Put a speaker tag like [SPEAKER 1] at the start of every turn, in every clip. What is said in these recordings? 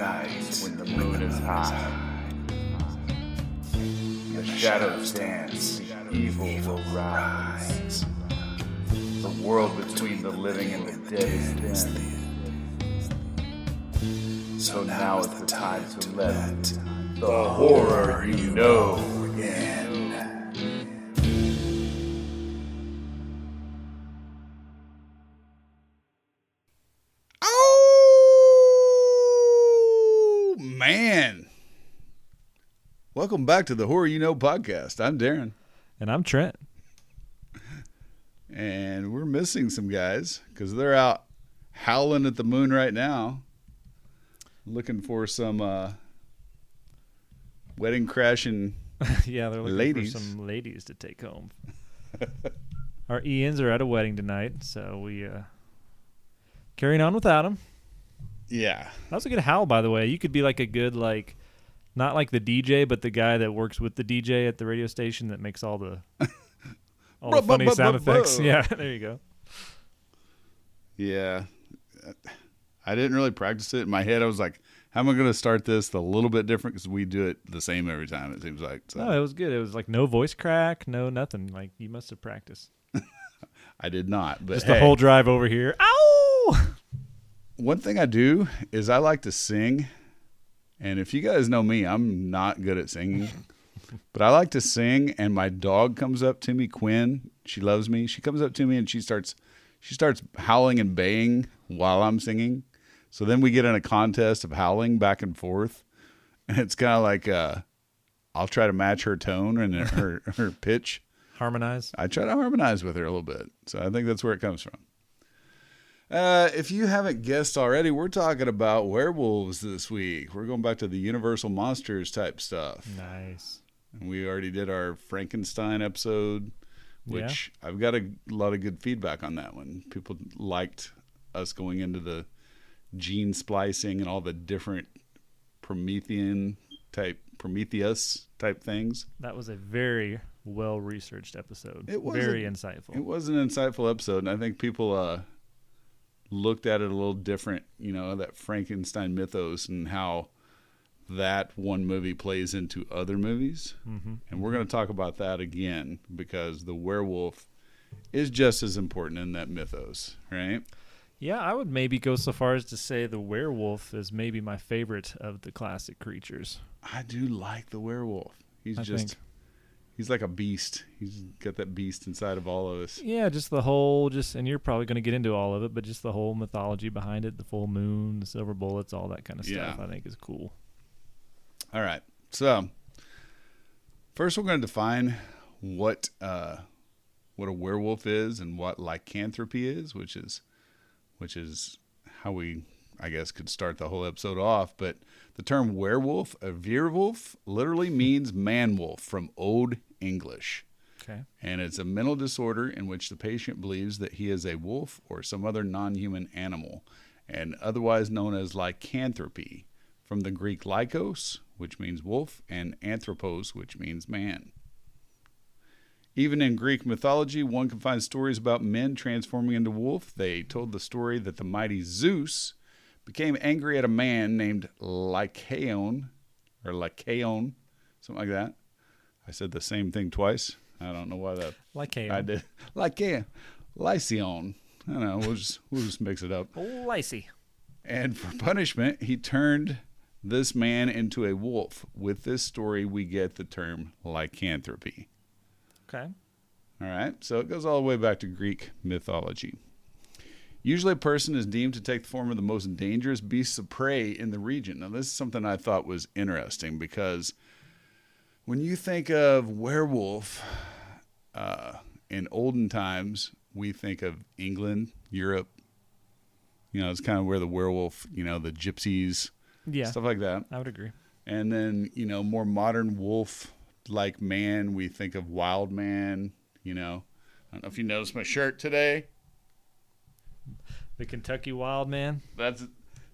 [SPEAKER 1] night when the moon is high. The shadows dance, the evil will rise. The world between the living and the dead is thin. So now is the time to let the horror you know in.
[SPEAKER 2] Welcome back to the Horror You Know podcast. I'm Darrin,
[SPEAKER 3] And I'm Trent.
[SPEAKER 2] and we're missing some guys because they're out howling at the moon right now, looking for some uh, wedding crashing.
[SPEAKER 3] yeah, they're looking
[SPEAKER 2] Ladies.
[SPEAKER 3] for some ladies to take home. Our Ians are at a wedding tonight, so we uh carrying on without them.
[SPEAKER 2] Yeah,
[SPEAKER 3] That was a good howl, by the way. You could be like a good like, not like the DJ, but the guy that works with the DJ at the radio station that makes all the all the funny sound effects. Yeah, there you go.
[SPEAKER 2] yeah. I didn't really practice it in my head. I was like, "How am I going to start this a little bit different?" Because we do it the same every time. It seems like. So
[SPEAKER 3] No, it was good. It was like no voice crack, no nothing. Like you must have practiced.
[SPEAKER 2] I did not. But
[SPEAKER 3] Just
[SPEAKER 2] hey.
[SPEAKER 3] the whole drive over here. Ow!
[SPEAKER 2] one thing I do is I like to sing. And if you guys know me, I'm not good at singing. but I like to sing and my dog comes up to me, Quinn. She loves me. She comes up to me and she starts she starts howling and baying while I'm singing. So then we get in a contest of howling back and forth. And it's kind of like uh I'll try to match her tone and her her pitch.
[SPEAKER 3] Harmonize.
[SPEAKER 2] I try to harmonize with her a little bit. So I think that's where it comes from. Uh, if you haven't guessed already, we're talking about werewolves this week. We're going back to the Universal Monsters type stuff.
[SPEAKER 3] Nice.
[SPEAKER 2] And we already did our Frankenstein episode, which I've got a lot of good feedback on that one. People liked us going into the gene splicing and all the different Promethean type, Prometheus type things.
[SPEAKER 3] That was a very well researched episode.
[SPEAKER 2] It was
[SPEAKER 3] very insightful.
[SPEAKER 2] It was an insightful episode, and I think people uh, looked at it a little different. You know, that Frankenstein mythos and how that one movie plays into other movies.
[SPEAKER 3] mm-hmm.
[SPEAKER 2] And we're going to talk about that again because the werewolf is just as important in that mythos, right?
[SPEAKER 3] Yeah, I would maybe go so far as to say the werewolf is maybe my favorite of the classic creatures.
[SPEAKER 2] I do like the werewolf. He's
[SPEAKER 3] I
[SPEAKER 2] just
[SPEAKER 3] think.
[SPEAKER 2] He's like a beast. He's got that beast inside of all of us.
[SPEAKER 3] Yeah, just the whole just and you're probably going to get into all of it, but just the whole mythology behind it, the full moon, the silver bullets, all that kind of stuff
[SPEAKER 2] Yeah.
[SPEAKER 3] I think is cool.
[SPEAKER 2] All right. So first, we're going to define what uh, what a werewolf is and what lycanthropy is, which is which is how we, I guess, could start the whole episode off. But the term werewolf, uh, a werewolf, literally hmm. means man wolf from Old English.
[SPEAKER 3] Okay.
[SPEAKER 2] And it's a mental disorder in which the patient believes that he is a wolf or some other non human animal, and otherwise known as lycanthropy, from the Greek lykos, which means wolf, and anthropos, which means man. Even in Greek mythology, one can find stories about men transforming into wolf. They told the story that the mighty Zeus became angry at a man named Lycaon, or Lycaon, something like that. I said the same thing twice. I don't know why that
[SPEAKER 3] a
[SPEAKER 2] I did. Lycaon, Lycion. I don't know. We'll just we'll just mix it up.
[SPEAKER 3] Lacey.
[SPEAKER 2] And for punishment, he turned this man into a wolf. With this story, we get the term lycanthropy.
[SPEAKER 3] Okay.
[SPEAKER 2] All right, so it goes all the way back to Greek mythology. Usually, a person is deemed to take the form of the most dangerous beasts of prey in the region. Now, this is something I thought was interesting because when you think of werewolf uh, in olden times, we think of England, Europe. You know, it's kind of where the werewolf, you know, the gypsies,
[SPEAKER 3] Yeah.
[SPEAKER 2] stuff like that.
[SPEAKER 3] I would agree.
[SPEAKER 2] And then, you know, more modern wolf like man, we think of wild man, you know. I don't know if you noticed my shirt today.
[SPEAKER 3] The Kentucky Wild Man.
[SPEAKER 2] That's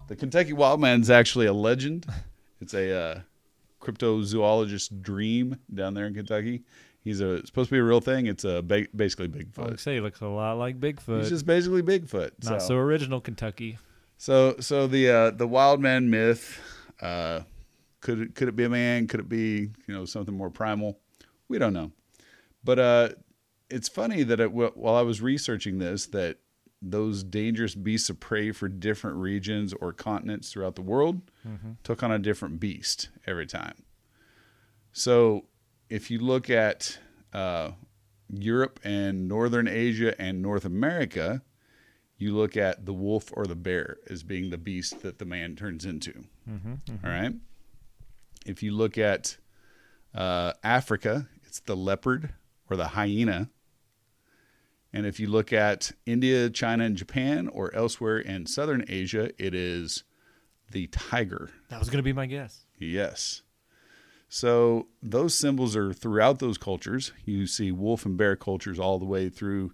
[SPEAKER 2] the Kentucky wild man's actually a legend. It's a uh, cryptozoologist dream down there in Kentucky. He's a it's supposed to be a real thing. It's a ba- basically
[SPEAKER 3] I
[SPEAKER 2] Bigfoot.
[SPEAKER 3] would say he looks a lot like Bigfoot.
[SPEAKER 2] He's just basically Bigfoot.
[SPEAKER 3] Not so original Kentucky.
[SPEAKER 2] So so the uh, the wild man myth Uh, could it, could it be a man? Could it be you know something more primal? We don't know. But uh, it's funny that it, while I was researching this, that those dangerous beasts of prey for different regions or continents throughout the world took on a different beast every time. So if you look at uh, Europe and Northern Asia and North America, you look at the wolf or the bear as being the beast that the man turns into. All right. If you look at uh, Africa, it's the leopard or the hyena. And if you look at India, China, and Japan, or elsewhere in Southern Asia, it is the tiger.
[SPEAKER 3] That was going to be my guess.
[SPEAKER 2] Yes. So those symbols are throughout those cultures. You see wolf and bear cultures all the way through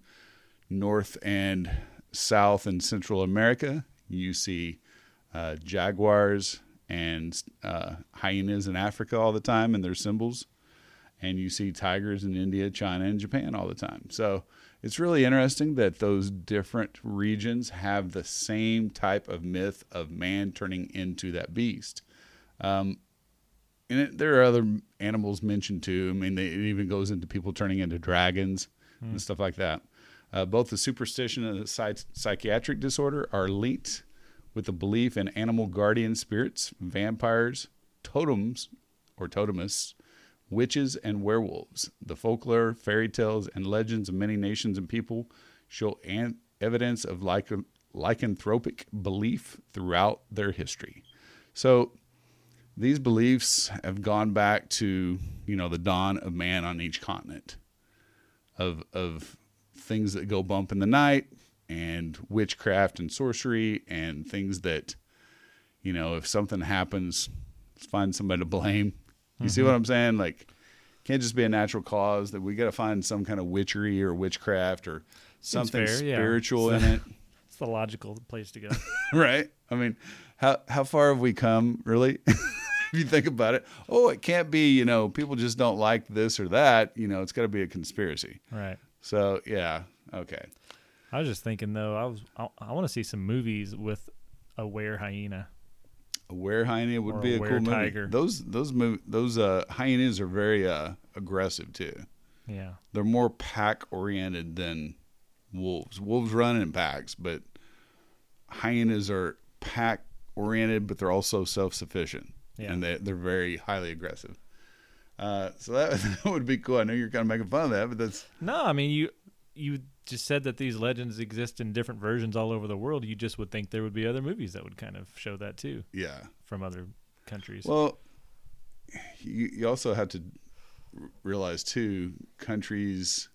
[SPEAKER 2] North and South and Central America. You see uh, jaguars and uh, hyenas in Africa all the time and their symbols. And you see tigers in India, China, and Japan all the time. So it's really interesting that those different regions have the same type of myth of man turning into that beast. Um, and it, there are other animals mentioned too. I mean, they, it even goes into people turning into dragons and stuff like that. Uh, both the superstition and the psych- psychiatric disorder are linked with the belief in animal guardian spirits, vampires, totems or totemists, witches, and werewolves. The folklore, fairy tales, and legends of many nations and people show an- evidence of lycan- lycanthropic belief throughout their history. So these beliefs have gone back to you know the dawn of man on each continent of of things that go bump in the night and witchcraft and sorcery and things that you know if something happens find somebody to blame you see mm-hmm. what i'm saying like can't just be a natural cause that we got to find some kind of witchery or witchcraft or something
[SPEAKER 3] fair, yeah.
[SPEAKER 2] spiritual in it
[SPEAKER 3] It's the logical place to go.
[SPEAKER 2] right? I mean, how how far have we come, really? if you think about it, oh, it can't be. You know, people just don't like this or that. You know, it's got to be a conspiracy.
[SPEAKER 3] right.
[SPEAKER 2] So yeah, okay,
[SPEAKER 3] I was just thinking though. I was I, I want to see some movies with a were hyena.
[SPEAKER 2] A were hyena would
[SPEAKER 3] Or
[SPEAKER 2] be
[SPEAKER 3] a
[SPEAKER 2] cool movie. Those those mov- those uh, hyenas are very uh, aggressive too.
[SPEAKER 3] Yeah.
[SPEAKER 2] They're more pack oriented than wolves. Wolves run in packs, but hyenas are pack oriented, but they're also self sufficient.
[SPEAKER 3] Yeah.
[SPEAKER 2] And they, they're very highly aggressive. Uh, so that, that would be cool. I know you're kind of making fun of that, but that's
[SPEAKER 3] No, I mean you you just said that these legends exist in different versions all over the world. You just would think there would be other movies that would kind of show that too
[SPEAKER 2] yeah.
[SPEAKER 3] from other countries.
[SPEAKER 2] Well, you, you also have to realize too, countries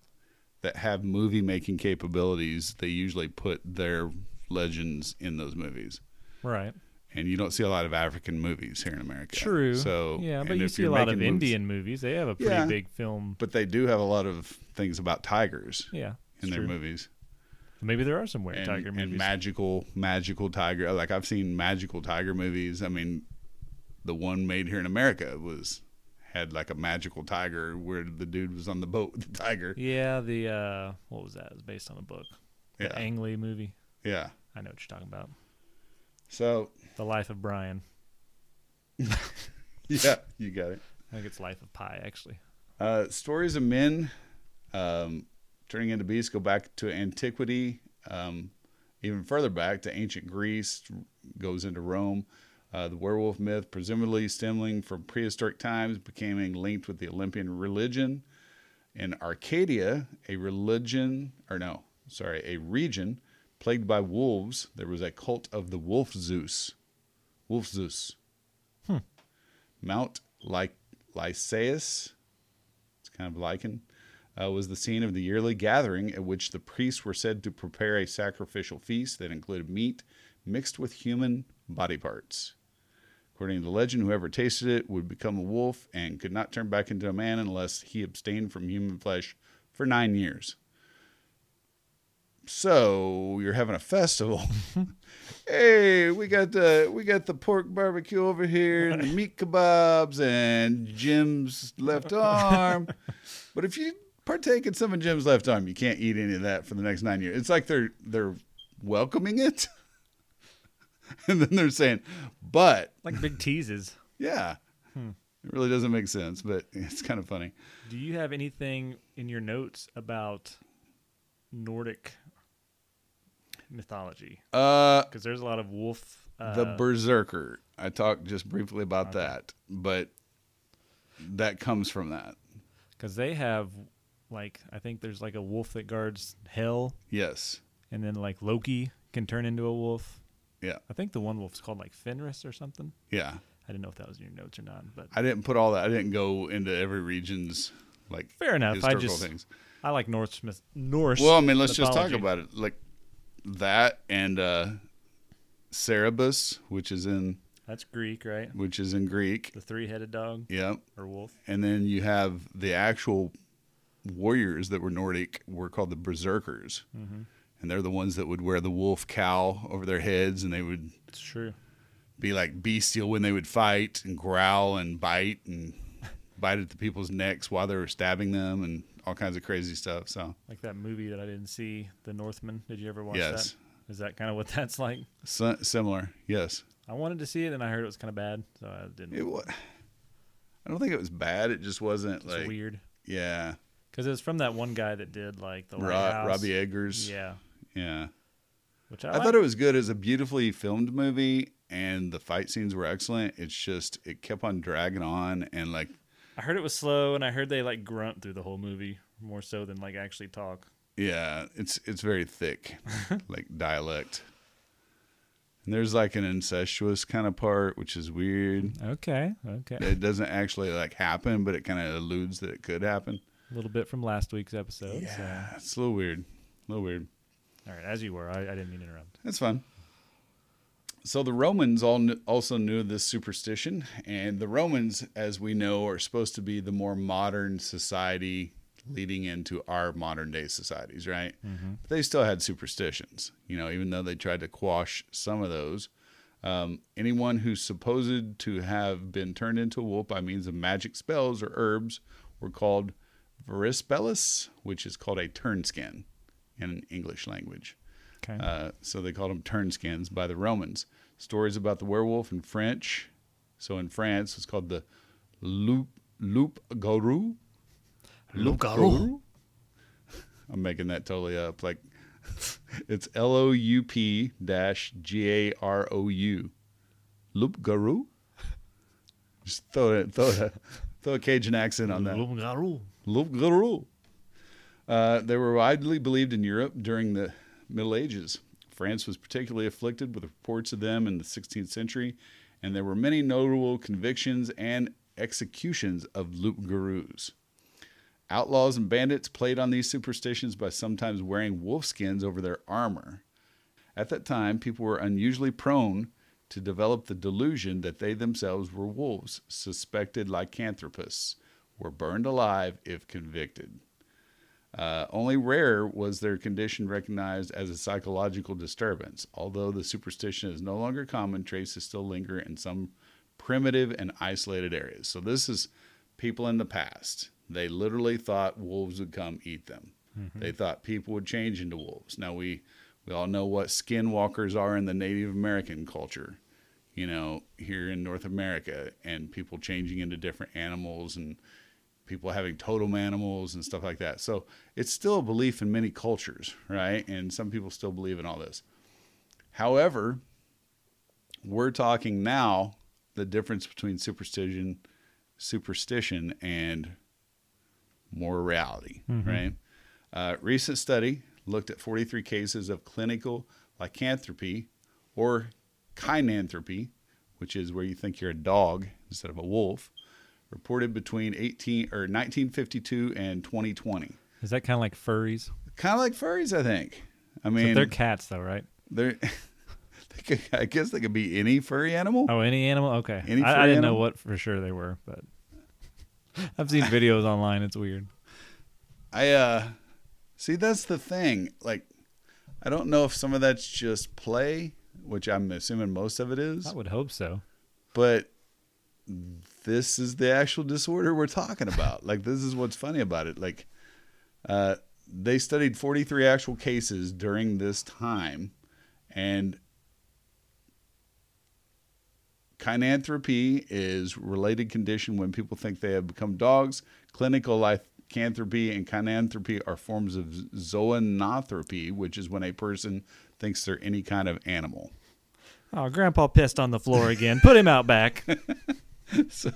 [SPEAKER 2] that have movie making capabilities, they usually put their legends in those movies.
[SPEAKER 3] right.
[SPEAKER 2] and you don't see a lot of African movies here in America.
[SPEAKER 3] True.
[SPEAKER 2] So
[SPEAKER 3] yeah, but you see a lot of
[SPEAKER 2] movies-
[SPEAKER 3] Indian movies. They have a pretty
[SPEAKER 2] Yeah.
[SPEAKER 3] big film.
[SPEAKER 2] but they do have a lot of things about tigers
[SPEAKER 3] Yeah,
[SPEAKER 2] in
[SPEAKER 3] it's
[SPEAKER 2] their
[SPEAKER 3] true.
[SPEAKER 2] movies
[SPEAKER 3] Maybe there are some were
[SPEAKER 2] and,
[SPEAKER 3] tiger
[SPEAKER 2] and magical, magical tiger. Like I've seen magical tiger movies. I mean, the one made here in America was had like a magical tiger where the dude was on the boat with the tiger.
[SPEAKER 3] yeah, the uh, what was that? It was based on a book. The
[SPEAKER 2] Yeah,
[SPEAKER 3] Ang Lee movie.
[SPEAKER 2] yeah.
[SPEAKER 3] I know what you're talking about.
[SPEAKER 2] So
[SPEAKER 3] The Life of Brian.
[SPEAKER 2] yeah, you got it.
[SPEAKER 3] I think it's Life of Pi actually.
[SPEAKER 2] Uh, stories of men um, turning into beasts go back to antiquity, um, even further back to ancient Greece, goes into Rome. Uh, the werewolf myth, presumably stemming from prehistoric times, becoming linked with the Olympian religion. In Arcadia, a religion, or no, sorry, a region plagued by wolves, there was a cult of the wolf Zeus. Wolf Zeus. Mount Ly- Lycaeus, it's kind of lichen, uh, was the scene of the yearly gathering at which the priests were said to prepare a sacrificial feast that included meat mixed with human body parts. According to the legend, whoever tasted it would become a wolf and could not turn back into a man unless he abstained from human flesh for nine years. So you're having a festival. hey, we got the we got the pork barbecue over here and the meat kebabs and Jim's left arm. but if you partake in some of Jim's left arm, you can't eat any of that for the next nine years. It's like they're they're welcoming it. and then they're saying, but
[SPEAKER 3] Like big teases.
[SPEAKER 2] yeah, it really doesn't make sense, but it's kind of funny.
[SPEAKER 3] Do you have anything in your notes about Nordic mythology?
[SPEAKER 2] Uh,
[SPEAKER 3] Because there's a lot of wolf. Uh,
[SPEAKER 2] the berserker. I talked just briefly about
[SPEAKER 3] Okay.
[SPEAKER 2] that, but that comes from that.
[SPEAKER 3] because they have like I think there's like a wolf that guards hell,
[SPEAKER 2] Yes.
[SPEAKER 3] and then like Loki can turn into a wolf.
[SPEAKER 2] Yeah.
[SPEAKER 3] I think the one wolf's called like Fenris or something.
[SPEAKER 2] Yeah.
[SPEAKER 3] I didn't know if that was in your notes or not, but
[SPEAKER 2] I didn't put all that. I didn't go into every region's like
[SPEAKER 3] fair enough. I just
[SPEAKER 2] things.
[SPEAKER 3] I like Norse myth- Norse.
[SPEAKER 2] Well, I mean, let's just talk about it. Like that and uh Cerebus, which is in
[SPEAKER 3] That's Greek, right?
[SPEAKER 2] which is in Greek.
[SPEAKER 3] The three-headed dog
[SPEAKER 2] Yep.
[SPEAKER 3] or wolf.
[SPEAKER 2] And then you have the actual warriors that were Nordic were called the berserkers.
[SPEAKER 3] Mm-hmm.
[SPEAKER 2] And they're the ones that would wear the wolf cowl over their heads and they would
[SPEAKER 3] It's true.
[SPEAKER 2] be like bestial when they would fight and growl and bite and bite at the people's necks while they were stabbing them and all kinds of crazy stuff. So,
[SPEAKER 3] Like that movie that I didn't see, The Northman. Did you ever watch
[SPEAKER 2] yes,
[SPEAKER 3] that? Is that kind of what that's like?
[SPEAKER 2] Si- similar. Yes,
[SPEAKER 3] I wanted to see it, and I heard it was kind of bad, so I didn't.
[SPEAKER 2] it was. I don't think it was bad. It just wasn't
[SPEAKER 3] it's
[SPEAKER 2] like
[SPEAKER 3] weird
[SPEAKER 2] yeah.
[SPEAKER 3] Because it was from that one guy that did like the Lighthouse.
[SPEAKER 2] Robbie Eggers.
[SPEAKER 3] Yeah,
[SPEAKER 2] yeah.
[SPEAKER 3] which I,
[SPEAKER 2] I thought it was good as a beautifully filmed movie, and the fight scenes were excellent. It's just it kept on dragging on, and like
[SPEAKER 3] I heard it was slow, and I heard they like grunt through the whole movie more so than like actually talk.
[SPEAKER 2] yeah, it's it's very thick, like dialect. And there's like an incestuous kind of part, which is weird.
[SPEAKER 3] Okay, okay.
[SPEAKER 2] It doesn't actually like happen, but it kind of alludes that it could happen.
[SPEAKER 3] A little bit from last week's episode. so-
[SPEAKER 2] it's a little weird, a little weird.
[SPEAKER 3] All right, as you were, I, I didn't mean to interrupt.
[SPEAKER 2] That's fun. So the Romans all kn- also knew this superstition, and the Romans, as we know, are supposed to be the more modern society leading into our modern day societies, right? But they still had superstitions, you know, even though they tried to quash some of those. Um, anyone who's supposed to have been turned into a wolf by means of magic spells or herbs were called versipellis, which is called a turn skin in English language.
[SPEAKER 3] Okay.
[SPEAKER 2] Uh, so they called them turnskins by the Romans. Stories about the werewolf in French. So in France, it's called the loup loup garou.
[SPEAKER 3] Loup-garou.
[SPEAKER 2] I'm making that totally up. Like it's L O U P dash G A R O U. Loup garou. Just throw it, throw it, throw a Cajun accent on that. Loup garou. Uh, they were widely believed in Europe during the Middle Ages. France was particularly afflicted with reports of them in the 16th century, and there were many notable convictions and executions of loup garous. Outlaws and bandits played on these superstitions by sometimes wearing wolf skins over their armor. At that time, people were unusually prone to develop the delusion that they themselves were wolves. Suspected lycanthropists were burned alive if convicted. Uh, only rare was their condition recognized as a psychological disturbance. Although the superstition is no longer common, traces still linger in some primitive and isolated areas. So, this is people in the past. They literally thought wolves would come eat them. They thought people would change into wolves. Now, we, we all know what skinwalkers are in the Native American culture, you know, here in North America, and people changing into different animals and people having totem animals and stuff like that. So it's still a belief in many cultures, right? And some people still believe in all this. However, we're talking now the difference between superstition, superstition, and more reality, right? Uh, recent study looked at 43 cases of clinical lycanthropy or kynanthropy, which is where you think you're a dog instead of a wolf reported between 18 or 1952 and 2020.
[SPEAKER 3] Is that kind of like furries?
[SPEAKER 2] Kind of like furries, I think. I mean,
[SPEAKER 3] they're cats, though, right?
[SPEAKER 2] they're. they could, I guess they could be any furry animal.
[SPEAKER 3] Oh, any animal? Okay.
[SPEAKER 2] Any
[SPEAKER 3] I, I didn't know what for sure they were, but I've seen videos online. It's weird.
[SPEAKER 2] I uh, see. That's the thing. Like, I don't know if some of that's just play, which I'm assuming most of it is,
[SPEAKER 3] I would hope so.
[SPEAKER 2] but this is the actual disorder we're talking about. like, this is what's funny about it. Like, uh, they studied 43 actual cases during this time, and Kynanthropy is related condition when people think they have become dogs. Clinical lycanthropy and kynanthropy are forms of zoanthropy, which is when a person thinks they're any kind of animal.
[SPEAKER 3] Oh, Grandpa pissed on the floor again. Put him out back.
[SPEAKER 2] so,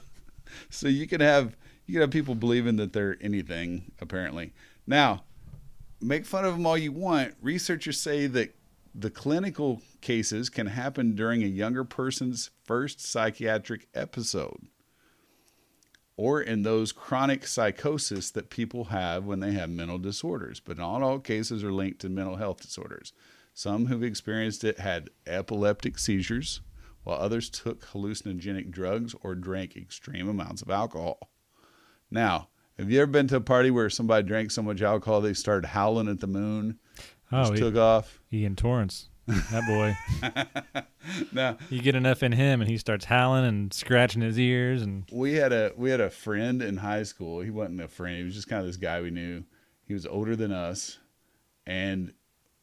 [SPEAKER 2] so you can have you can have people believing that they're anything apparently. Now, make fun of them all you want. Researchers say that the clinical cases can happen during a younger person's first psychiatric episode or in those chronic psychosis that people have when they have mental disorders. But not all cases are linked to mental health disorders. Some who've experienced it had epileptic seizures, while others took hallucinogenic drugs or drank extreme amounts of alcohol. Now, have you ever been to a party where somebody drank so much alcohol they started howling at the moon?
[SPEAKER 3] Oh,
[SPEAKER 2] just
[SPEAKER 3] he-
[SPEAKER 2] took off.
[SPEAKER 3] Ian Torrance. That boy.
[SPEAKER 2] Now,
[SPEAKER 3] You get enough in him and he starts howling and scratching his ears and
[SPEAKER 2] we had a we had a friend in high school. He wasn't a friend. He was just kind of this guy we knew. He was older than us, and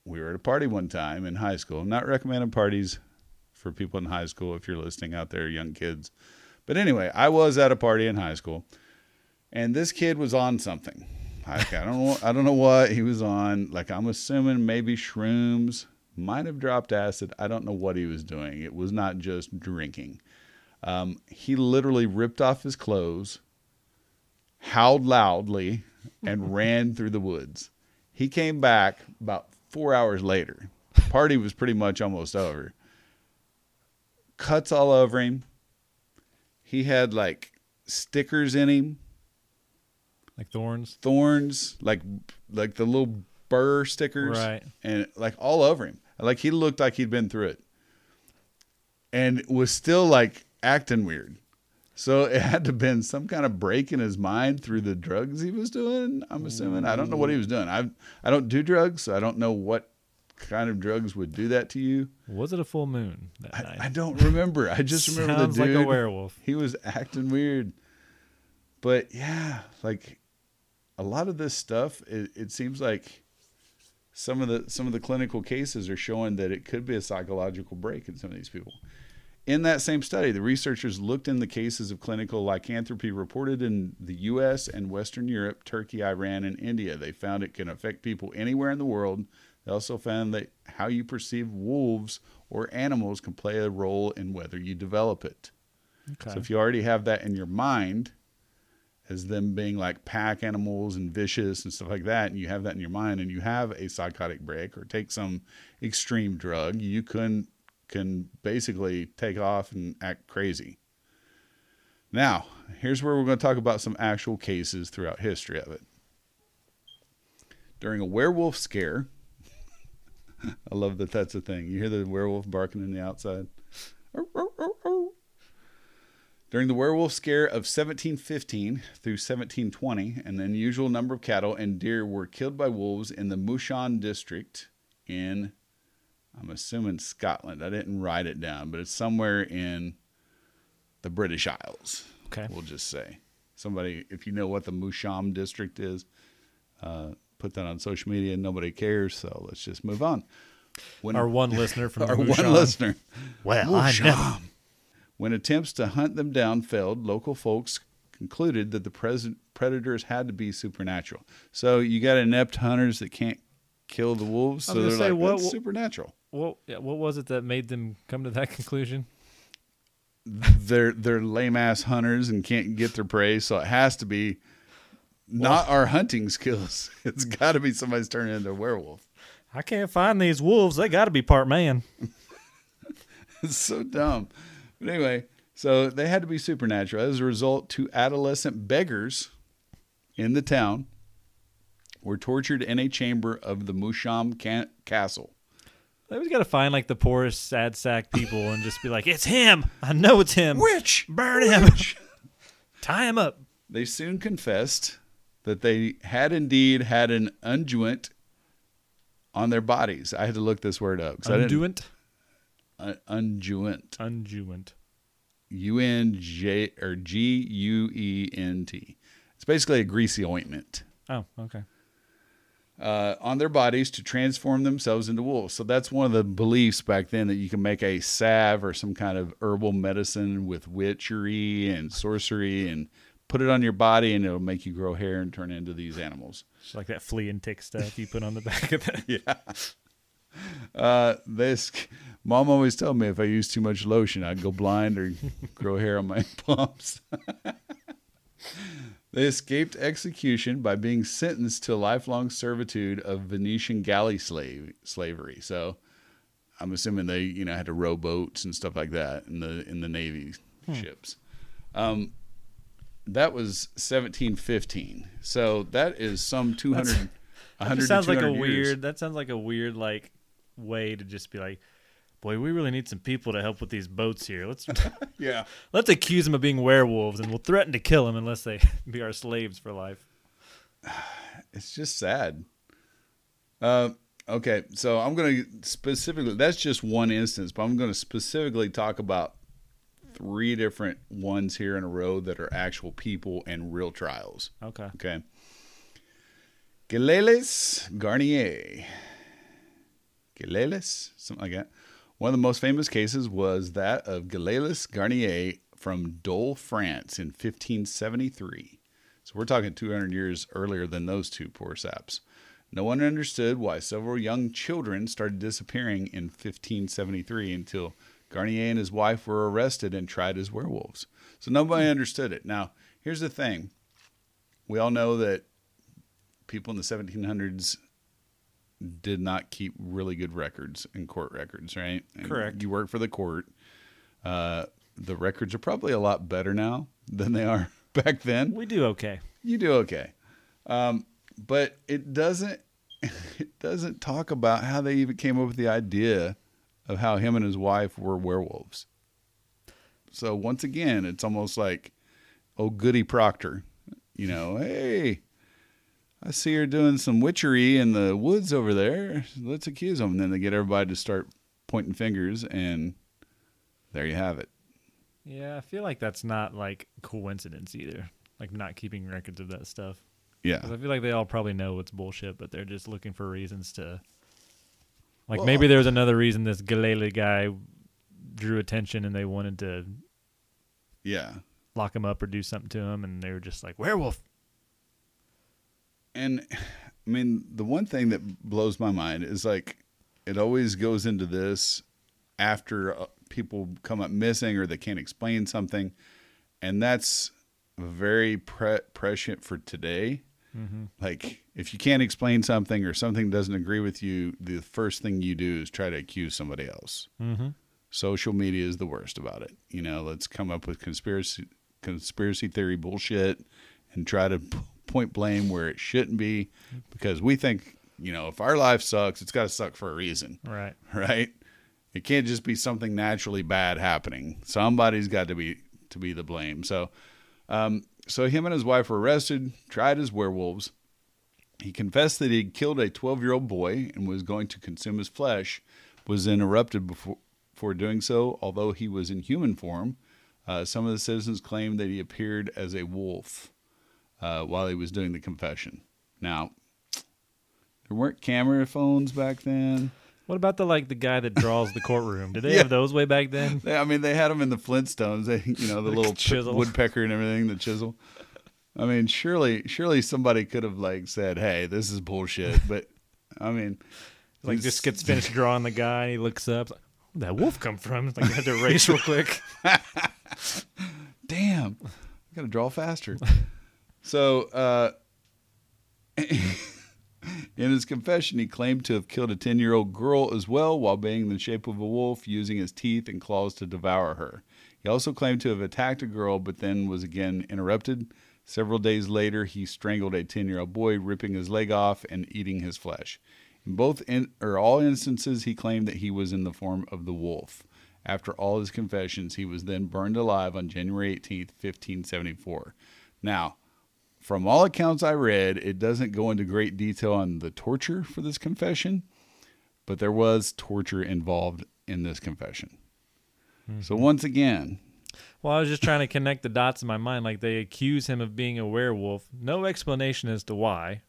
[SPEAKER 2] we were at a party one time in high school. I'm not recommending parties for people in high school if you're listening out there, young kids. But anyway, I was at a party in high school, and this kid was on something. I, I don't know. I don't know what he was on. Like I'm assuming maybe shrooms. Might have dropped acid. I don't know what he was doing. It was not just drinking. Um, he literally ripped off his clothes, howled loudly, and ran through the woods. He came back about four hours later. Party was pretty much almost over. Cuts all over him. He had like stickers in him,
[SPEAKER 3] like thorns.
[SPEAKER 2] thorns, like like the little burr stickers,
[SPEAKER 3] Right.
[SPEAKER 2] and like all over him. Like he looked like he'd been through it, and was still like acting weird. So it had to have been some kind of break in his mind through the drugs he was doing. I'm assuming. I don't know what he was doing. I I don't do drugs, so I don't know what kind of drugs would do that to you.
[SPEAKER 3] Was it a full moon that
[SPEAKER 2] I,
[SPEAKER 3] night?
[SPEAKER 2] I don't remember. I just remember
[SPEAKER 3] Sounds
[SPEAKER 2] the dude.
[SPEAKER 3] like a werewolf.
[SPEAKER 2] He was acting weird. But yeah, like a lot of this stuff, it, it seems like some of the some of the clinical cases are showing that it could be a psychological break in some of these people. In that same study, the researchers looked in the cases of clinical lycanthropy reported in the US and Western Europe, Turkey, Iran, and India. They found it can affect people anywhere in the world. They also found that how you perceive wolves or animals can play a role in whether you develop it.
[SPEAKER 3] Okay.
[SPEAKER 2] So if you already have that in your mind as them being like pack animals and vicious and stuff like that, and you have that in your mind and you have a psychotic break or take some extreme drug, you can can basically take off and act crazy. Now, here's where we're going to talk about some actual cases throughout history of it. During a werewolf scare, I love that that's a thing. You hear the werewolf barking in the outside. During the werewolf scare of 1715 through 1720, an unusual number of cattle and deer were killed by wolves in the Moosham district in, I'm assuming Scotland. I didn't write it down, but it's somewhere in the British Isles.
[SPEAKER 3] Okay.
[SPEAKER 2] We'll just say. Somebody, if you know what the Moosham district is, uh, put that on social media. And nobody cares, so let's just move on. When,
[SPEAKER 3] Our one listener from
[SPEAKER 2] our one listener.
[SPEAKER 3] Well, I know.
[SPEAKER 2] When attempts to hunt them down failed, local folks concluded that the pres- predators had to be supernatural. So you got inept hunters that can't kill the wolves, so they're
[SPEAKER 3] say,
[SPEAKER 2] like,
[SPEAKER 3] what- what-
[SPEAKER 2] supernatural."
[SPEAKER 3] What yeah, what was it that made them come to that conclusion?
[SPEAKER 2] they're they're lame ass hunters and can't get their prey, so it has to be not our hunting skills. It's got to be somebody's turning into a werewolf.
[SPEAKER 3] I can't find these wolves. They got to be part man.
[SPEAKER 2] It's so dumb. But anyway, so they had to be supernatural. As a result, two adolescent beggars in the town were tortured in a chamber of the Moosham ca- castle.
[SPEAKER 3] They always got to find like the poorest sad sack people and just be like, "It's him. I know it's him.
[SPEAKER 2] Witch!
[SPEAKER 3] Burn him. Tie him up."
[SPEAKER 2] They soon confessed that they had indeed had an unguent on their bodies. I had to look this word up. 'cause I didn't-
[SPEAKER 3] Unduent.
[SPEAKER 2] Un- unguent.
[SPEAKER 3] Unguent.
[SPEAKER 2] U N J or G U E N T. It's basically a greasy ointment.
[SPEAKER 3] Oh, okay.
[SPEAKER 2] uh, on their bodies to transform themselves into wolves. So that's one of the beliefs back then that you can make a salve or some kind of herbal medicine with witchery and sorcery and put it on your body and it'll make you grow hair and turn into these animals.
[SPEAKER 3] It's like that flea and tick stuff you put on the back of the.
[SPEAKER 2] yeah. Uh, this mom always told me if I use too much lotion, I'd go blind or grow hair on my palms. they escaped execution by being sentenced to lifelong servitude of Venetian galley slave slavery. So I'm assuming they, you know, had to row boats and stuff like that in the in the navy ships. Um, that was 1715. So that is some 200.
[SPEAKER 3] That
[SPEAKER 2] 100
[SPEAKER 3] just sounds like a
[SPEAKER 2] years.
[SPEAKER 3] weird. That sounds like a weird like way to just be like, boy, we really need some people to help with these boats here. Let's
[SPEAKER 2] Yeah.
[SPEAKER 3] let's accuse them of being werewolves, and we'll threaten to kill them unless they be our slaves for life.
[SPEAKER 2] It's just sad. Uh, okay, so I'm going to specifically, that's just one instance, but I'm going to specifically talk about three different ones here in a row that are actual people and real trials.
[SPEAKER 3] Okay.
[SPEAKER 2] Okay. Galeles Garnier. Galeles, something like that. One of the most famous cases was that of Galeles Garnier from Dole, France in 1573. So we're talking 200 years earlier than those two poor saps. No one understood why several young children started disappearing in 1573 until Garnier and his wife were arrested and tried as werewolves. So nobody understood it. Now, here's the thing we all know that people in the 1700s did not keep really good records in court records, right? And
[SPEAKER 3] Correct.
[SPEAKER 2] You work for the court. Uh, the records are probably a lot better now than they are back then.
[SPEAKER 3] We do okay.
[SPEAKER 2] You do okay, um, but it doesn't. It doesn't talk about how they even came up with the idea of how him and his wife were werewolves. So once again, it's almost like, oh goody Proctor, you know, hey, I see her doing some witchery in the woods over there. Let's accuse them. And then they get everybody to start pointing fingers, and there you have it.
[SPEAKER 3] Yeah, I feel like that's not like coincidence either. Like not keeping records of that stuff.
[SPEAKER 2] Yeah,
[SPEAKER 3] I feel like they all probably know it's bullshit, but they're just looking for reasons to. Like
[SPEAKER 2] Well-
[SPEAKER 3] maybe there was another reason this Galele guy drew attention, and they wanted to
[SPEAKER 2] yeah.
[SPEAKER 3] lock him up or do something to him, and they were just like werewolf.
[SPEAKER 2] And I mean, the one thing that blows my mind is like it always goes into this after uh, people come up missing or they can't explain something, and that's very pre- prescient for today. Like if you can't explain something or something doesn't agree with you, the first thing you do is try to accuse somebody else.
[SPEAKER 3] Mm-hmm.
[SPEAKER 2] Social media is the worst about it. You know, let's come up with conspiracy conspiracy theory bullshit and try to point blame where it shouldn't be because we think, you know, if our life sucks, it's got to suck for a reason,
[SPEAKER 3] Right.
[SPEAKER 2] right? It can't just be something naturally bad happening. Somebody's got to be to be the blame. So, um, so him and his wife were arrested, tried as werewolves. He confessed that he had killed a 12 year old boy and was going to consume his flesh, was interrupted before, doing so, although he was in human form. Uh, some of the citizens claimed that he appeared as a wolf uh, while he was doing the confession. Now, there weren't camera phones back then.
[SPEAKER 3] What about the like the guy that draws the courtroom? Did they
[SPEAKER 2] Yeah.
[SPEAKER 3] have those way back then?
[SPEAKER 2] They, I mean, they had them in the Flintstones. They, you know, the little
[SPEAKER 3] chisel.
[SPEAKER 2] woodpecker and everything, the chisel. I mean, surely, surely somebody could have like said, "Hey, this is bullshit." But I mean,
[SPEAKER 3] Like just gets finished drawing the guy, and he looks up. Like, Where'd that wolf come from? It's like you had to erase real quick.
[SPEAKER 2] damn, I gotta draw faster. so, uh, in his confession, he claimed to have killed a 10 year old girl as well while being in the shape of a wolf, using his teeth and claws to devour her. He also claimed to have attacked a girl, but then was again interrupted. Several days later, he strangled a 10 year old boy, ripping his leg off and eating his flesh. In both in, or all instances, he claimed that he was in the form of the wolf. After all his confessions, he was then burned alive on January 18th, 1574. Now, from all accounts I read, it doesn't go into great detail on the torture for this confession, but there was torture involved in this confession. So mm-hmm. once again,
[SPEAKER 3] Well, I was just trying to connect the dots in my mind. Like they accuse him of being a werewolf. No explanation as to why.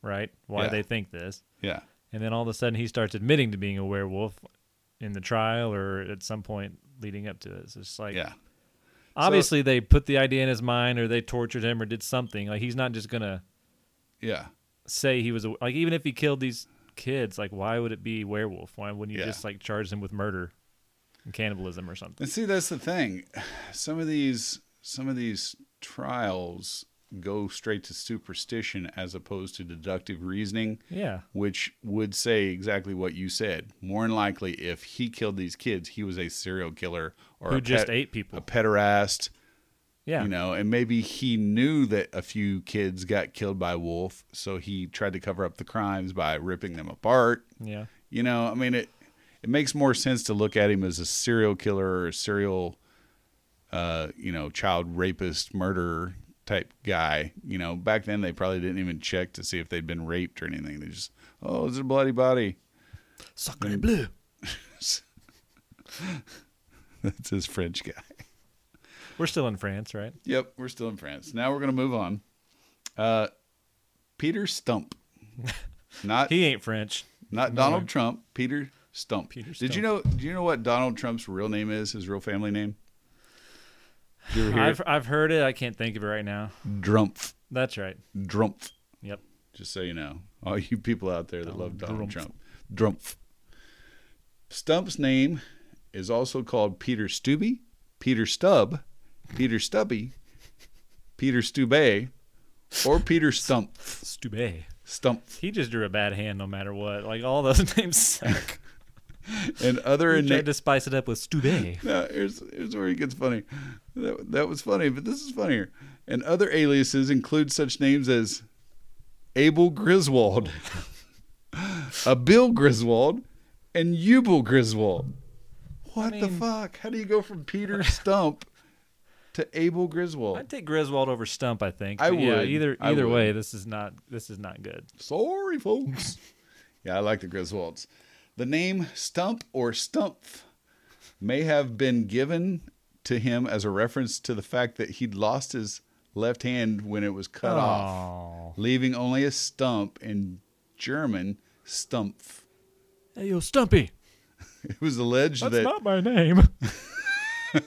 [SPEAKER 3] right? Why
[SPEAKER 2] Yeah.
[SPEAKER 3] they think this.
[SPEAKER 2] Yeah.
[SPEAKER 3] And then all of a sudden he starts admitting to being a werewolf in the trial or at some point leading up to it. So It's just like
[SPEAKER 2] Yeah.
[SPEAKER 3] Obviously they put the idea in his mind or they tortured him or did something. Like he's not just gonna
[SPEAKER 2] Yeah.
[SPEAKER 3] say he was a, like even if he killed these kids, like why would it be werewolf? Why wouldn't you
[SPEAKER 2] Yeah.
[SPEAKER 3] just like charge him with murder and cannibalism or something?
[SPEAKER 2] And see, that's the thing. Some of these, some of these trials go straight to superstition as opposed to deductive reasoning,
[SPEAKER 3] Yeah.
[SPEAKER 2] which would say exactly what you said. More than likely, if he killed these kids, he was a serial killer or
[SPEAKER 3] Who
[SPEAKER 2] a
[SPEAKER 3] just
[SPEAKER 2] pet-
[SPEAKER 3] ate people.
[SPEAKER 2] a pederast.
[SPEAKER 3] Yeah.
[SPEAKER 2] You know, and maybe he knew that a few kids got killed by wolf, so he tried to cover up the crimes by ripping them apart.
[SPEAKER 3] Yeah.
[SPEAKER 2] You know, I mean, it it makes more sense to look at him as a serial killer or a serial, uh, you know, child rapist, murderer type guy. You know, back then they probably didn't even check to see if they'd been raped or anything. They just, oh, it's a bloody body.
[SPEAKER 3] Sacre bleu.
[SPEAKER 2] That's his French guy.
[SPEAKER 3] We're still in France, right?
[SPEAKER 2] Yep, we're still in France. Now we're gonna move on. Uh, Peter Stump, not
[SPEAKER 3] He ain't French.
[SPEAKER 2] not Donald Trump. Peter Stump.
[SPEAKER 3] Peter
[SPEAKER 2] Did you know? Do you know what Donald Trump's real name is? His real family name? You ever hear
[SPEAKER 3] I've I've heard it. I can't think of it right now.
[SPEAKER 2] Drumpf.
[SPEAKER 3] That's right.
[SPEAKER 2] Drumpf.
[SPEAKER 3] Yep.
[SPEAKER 2] Just so you know, all you people out there that
[SPEAKER 3] Donald
[SPEAKER 2] love Donald
[SPEAKER 3] Drumpf.
[SPEAKER 2] Trump. Drumpf. Stump's name is also called Peter Stubby, Peter Stubb, Peter Stubby, Peter Stubbe, or Peter Stump.
[SPEAKER 3] Stube.
[SPEAKER 2] Stump.
[SPEAKER 3] He just drew a bad hand no matter what. Like all those names suck.
[SPEAKER 2] And other
[SPEAKER 3] He
[SPEAKER 2] ina-
[SPEAKER 3] tried to spice it up with Stube.
[SPEAKER 2] No, here's here's where he gets funny. That, that was funny, but this is funnier. And other aliases include such names as Abel Griswold, a Bill Griswold, and Ubel Griswold. What the
[SPEAKER 3] mean-
[SPEAKER 2] fuck? How do you go from Peter Stump to Abel Griswold?
[SPEAKER 3] I'd take Griswold over Stump. I think.
[SPEAKER 2] I
[SPEAKER 3] But yeah,
[SPEAKER 2] would.
[SPEAKER 3] either either
[SPEAKER 2] would.
[SPEAKER 3] way, this is not this is not good.
[SPEAKER 2] Sorry, folks. yeah, I like the Griswolds. The name Stump or Stumpf may have been given to him as a reference to the fact that he'd lost his left hand when it was cut off, leaving only a stump in German, Stumpf.
[SPEAKER 3] Hey, yo, Stumpy.
[SPEAKER 2] It was alleged
[SPEAKER 3] That's
[SPEAKER 2] that
[SPEAKER 3] not my name.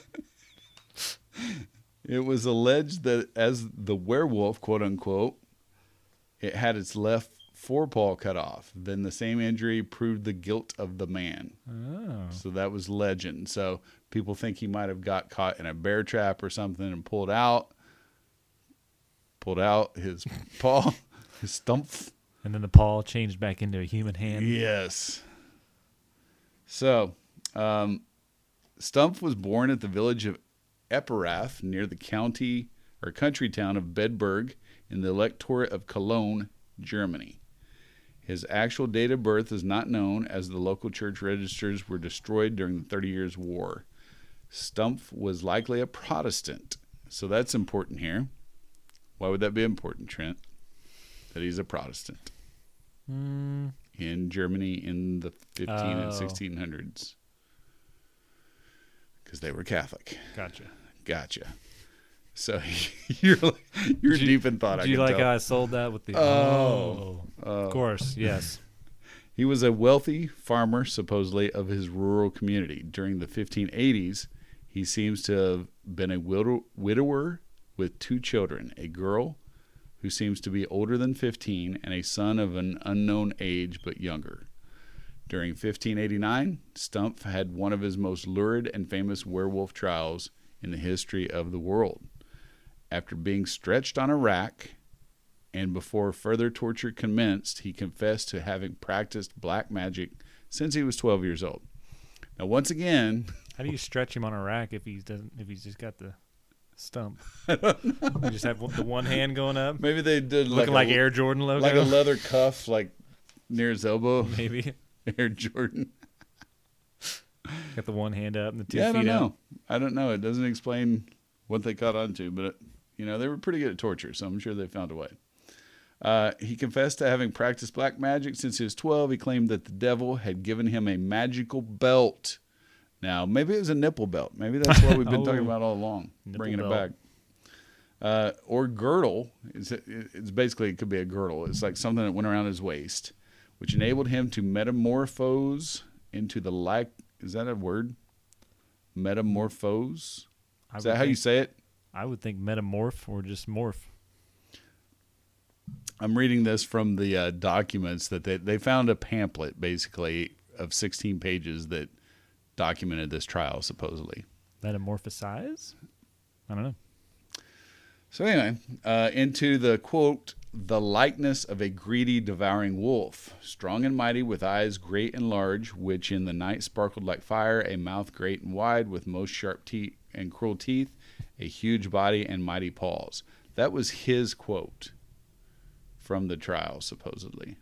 [SPEAKER 2] it was alleged that as the werewolf, quote unquote, it had its left forepaw cut off. Then the same injury proved the guilt of the man.
[SPEAKER 3] oh.
[SPEAKER 2] So that was legend. So people think he might have got caught in a bear trap or something and pulled out, pulled out his paw, his stump.
[SPEAKER 3] And then the paw changed back into a human hand.
[SPEAKER 2] Yes. So, um, Stumpf was born at the village of Epperath near the county or country town of Bedburg in the electorate of Cologne, Germany. His actual date of birth is not known as the local church registers were destroyed during the Thirty Years' War. Stumpf was likely a Protestant, so that's important here. Why would that be important, Trent? That he's a Protestant
[SPEAKER 3] Mm,
[SPEAKER 2] in Germany in the 15 and
[SPEAKER 3] Oh.
[SPEAKER 2] 1600s because they were Catholic.
[SPEAKER 3] gotcha.
[SPEAKER 2] Gotcha. So you're like, you're deep in thought. I
[SPEAKER 3] Do you like
[SPEAKER 2] tell.
[SPEAKER 3] how I sold that with the?
[SPEAKER 2] Oh.
[SPEAKER 3] oh of oh. course, yes.
[SPEAKER 2] He was a wealthy farmer, supposedly of his rural community. During the 1580s, he seems to have been a widow- widower with two children: a girl who seems to be older than 15, and a son of an unknown age but younger. During 1589, Stumpf had one of his most lurid and famous werewolf trials in the history of the world. After being stretched on a rack and before further torture commenced, he confessed to having practiced black magic since he was 12 years old. Now, once again,
[SPEAKER 3] How do you stretch him on a rack if he doesn't? If he's just got the stump? You just have the one hand going up,
[SPEAKER 2] maybe they did
[SPEAKER 3] looking like,
[SPEAKER 2] a,
[SPEAKER 3] Air Jordan logo.
[SPEAKER 2] like a leather cuff, like near his elbow,
[SPEAKER 3] maybe
[SPEAKER 2] Air Jordan.
[SPEAKER 3] got the one hand up and the two
[SPEAKER 2] yeah, I don't know. I don't know. It doesn't explain what they caught on to, but you know they were pretty good at torture, so I'm sure they found a way. Uh, he confessed to having practiced black magic since he was 12. He claimed that the devil had given him a magical belt. Now, maybe it was a nipple belt. Maybe that's what we've been talking
[SPEAKER 3] Oh.
[SPEAKER 2] about all along, bringing
[SPEAKER 3] belt.
[SPEAKER 2] it back. Uh, or girdle. It's, it's basically, it could be a girdle. It's like something that went around his waist, which enabled him to metamorphose into the like. Is that a word? Metamorphose? Is that how you say it?
[SPEAKER 3] I would think metamorph or just morph.
[SPEAKER 2] I'm reading this from the uh, documents that they, they found a pamphlet basically of 16 pages that documented this trial supposedly.
[SPEAKER 3] Metamorphosize? I don't know.
[SPEAKER 2] So anyway, uh, into the quote, the likeness of a greedy, devouring wolf, strong and mighty, with eyes great and large, which in the night sparkled like fire, a mouth great and wide, with most sharp teeth and cruel teeth, a huge body and mighty paws. That was his quote from the trial, supposedly.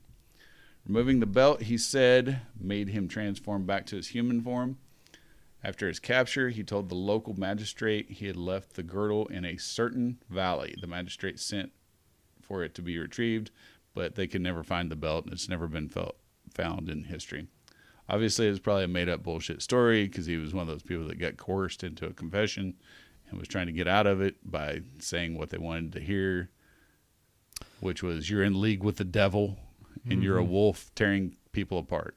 [SPEAKER 2] Removing the belt, he said, made him transform back to his human form. After his capture, he told the local magistrate he had left the girdle in a certain valley. The magistrate sent for it to be retrieved, but they could never find the belt, and it's never been felt, found in history. Obviously, it's probably a made up bullshit story because he was one of those people that got coerced into a confession and was trying to get out of it by saying what they wanted to hear, which was, You're in league with the devil and you're a mm-hmm. wolf tearing people apart.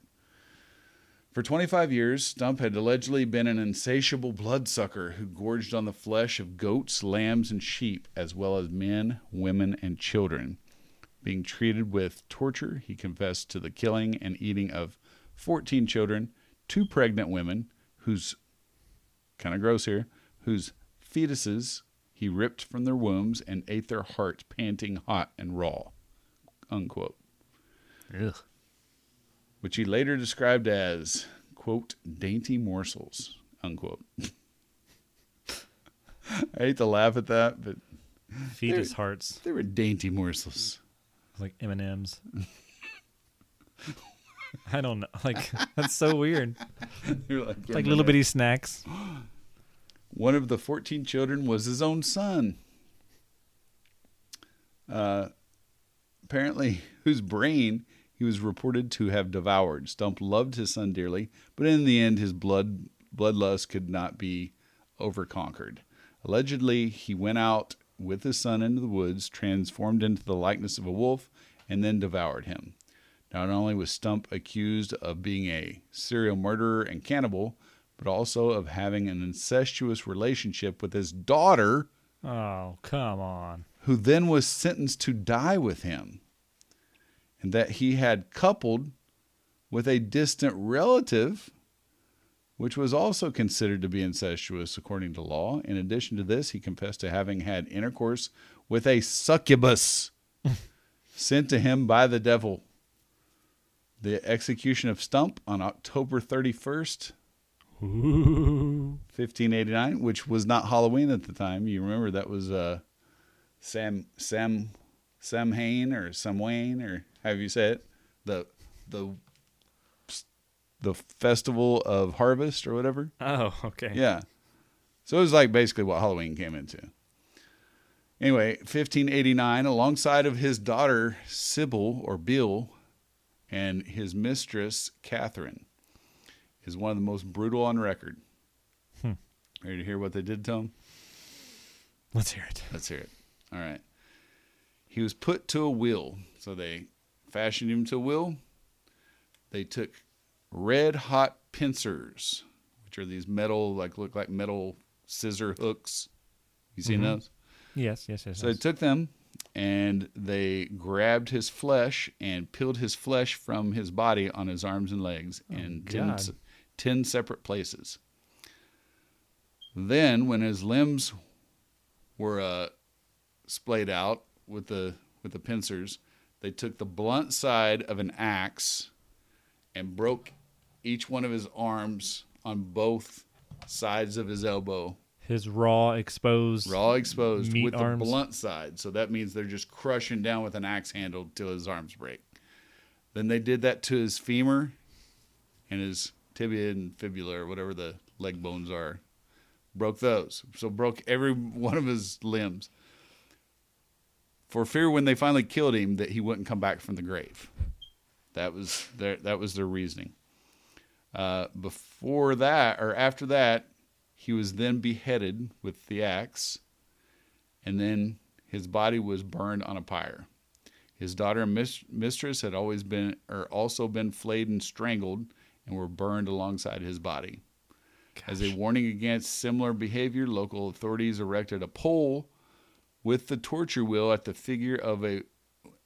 [SPEAKER 2] For 25 years, Stump had allegedly been an insatiable bloodsucker who gorged on the flesh of goats, lambs, and sheep, as well as men, women, and children. Being treated with torture, he confessed to the killing and eating of 14 children, two pregnant women, whose, kind of gross here, whose fetuses he ripped from their wombs and ate their hearts panting hot and raw. Unquote
[SPEAKER 3] Ugh.
[SPEAKER 2] which he later described as quote dainty morsels unquote i hate to laugh at that but
[SPEAKER 3] Fetus hearts
[SPEAKER 2] they were dainty morsels
[SPEAKER 3] like M and M's. I don't know. Like that's so weird.
[SPEAKER 2] Were like,
[SPEAKER 3] Like little bitty snacks.
[SPEAKER 2] one of the 14 children was his own son. Uh, apparently whose brain he was reported to have devoured. Stump loved his son dearly but in the end his blood bloodlust could not be overconquered. Allegedly he went out with his son into the woods transformed into the likeness of a wolf and then devoured him. Not only was Stump accused of being a serial murderer and cannibal, but also of having an incestuous relationship with his daughter,
[SPEAKER 3] Oh, come on.
[SPEAKER 2] who then was sentenced to die with him, and that he had coupled with a distant relative, which was also considered to be incestuous according to law. In addition to this, he confessed to having had intercourse with a succubus sent to him by the devil. The execution of Stump on October 31st, 1589, which was not Halloween at the time. You remember that was uh, Sam Sam Sam Hain or Sam Wayne or have you said it, the the the festival of harvest or whatever.
[SPEAKER 3] Oh, okay.
[SPEAKER 2] Yeah. So it was like basically what Halloween came into. Anyway, 1589, alongside of his daughter Sybil or Bill and his mistress Catherine, is one of the most brutal on record.
[SPEAKER 3] Hmm.
[SPEAKER 2] Ready to hear what they did to him?
[SPEAKER 3] Let's hear it.
[SPEAKER 2] Let's hear it. All right. He was put to a wheel. So they fashioned him to a wheel. They took red hot pincers, which are these metal, like look like metal scissor hooks. You seen
[SPEAKER 3] Mhm.
[SPEAKER 2] those?
[SPEAKER 3] Yes, yes, yes.
[SPEAKER 2] So they took them and they grabbed his flesh and peeled his flesh from his body on his arms and legs in 10,
[SPEAKER 3] God.
[SPEAKER 2] 10 separate places. Then, when his limbs were uh, splayed out with the with the pincers, they took the blunt side of an axe and broke each one of his arms on both sides of his elbow
[SPEAKER 3] His raw, exposed.
[SPEAKER 2] raw exposed
[SPEAKER 3] meat
[SPEAKER 2] with
[SPEAKER 3] arms.
[SPEAKER 2] the blunt side. So that means they're just crushing down with an axe handle till his arms break. Then they did that to his femur and his tibia and fibula or whatever the leg bones are. Broke those. So broke every one of his limbs. For fear when they finally killed him that he wouldn't come back from the grave. That was their that was their reasoning. Uh, before that or after that, he was then beheaded with the axe and then his body was burned on a pyre. His daughter and mis- mistress had always been, or also been flayed and strangled, and were burned alongside his body. As a warning against similar behavior, local authorities erected a pole with the torture wheel at the figure of a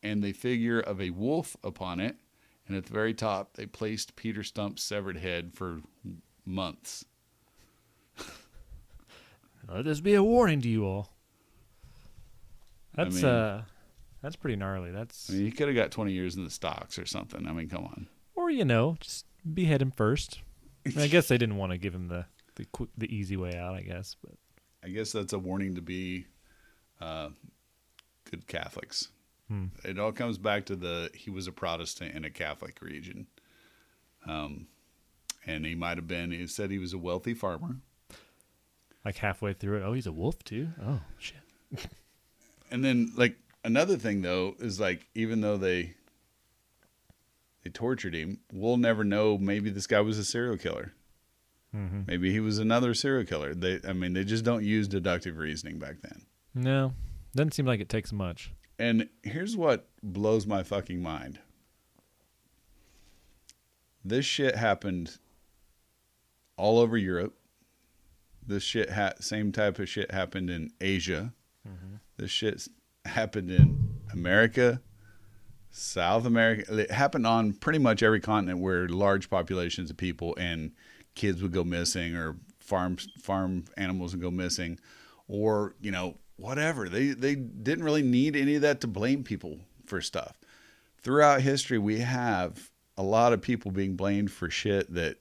[SPEAKER 2] and the figure of a wolf upon it, and at the very top they placed Peter Stump's severed head for months.
[SPEAKER 3] Let this be a warning to you all. That's
[SPEAKER 2] mean-
[SPEAKER 3] uh, that's pretty gnarly. That's
[SPEAKER 2] I mean, he could have got 20 years in the stocks or something. I mean, come on.
[SPEAKER 3] or you know, just behead him first. I, mean, I guess they didn't want to give him the the quick, the easy way out. I guess, but
[SPEAKER 2] I guess that's a warning to be uh, good Catholics.
[SPEAKER 3] Hmm.
[SPEAKER 2] It all comes back to the he was a Protestant in a Catholic region, um, and he might have been. He said he was a wealthy farmer,
[SPEAKER 3] like halfway through it, oh, he's a wolf too. Oh shit.
[SPEAKER 2] and then like another thing though is like even though they they tortured him, we'll never know. Maybe this guy was a serial killer.
[SPEAKER 3] Mm-hmm.
[SPEAKER 2] Maybe he was another serial killer. They, I mean, they just don't use deductive reasoning back then.
[SPEAKER 3] No, doesn't seem like it takes much.
[SPEAKER 2] And here's what blows my fucking mind. This shit happened all over Europe. This shit ha- same type of shit happened in Asia. This shit happened in America, South America. It happened on pretty much every continent where large populations of people and kids would go missing or farm farm animals would go missing or, you know, whatever. They they didn't really need any of that to blame people for stuff. Throughout history we have a lot of people being blamed for shit that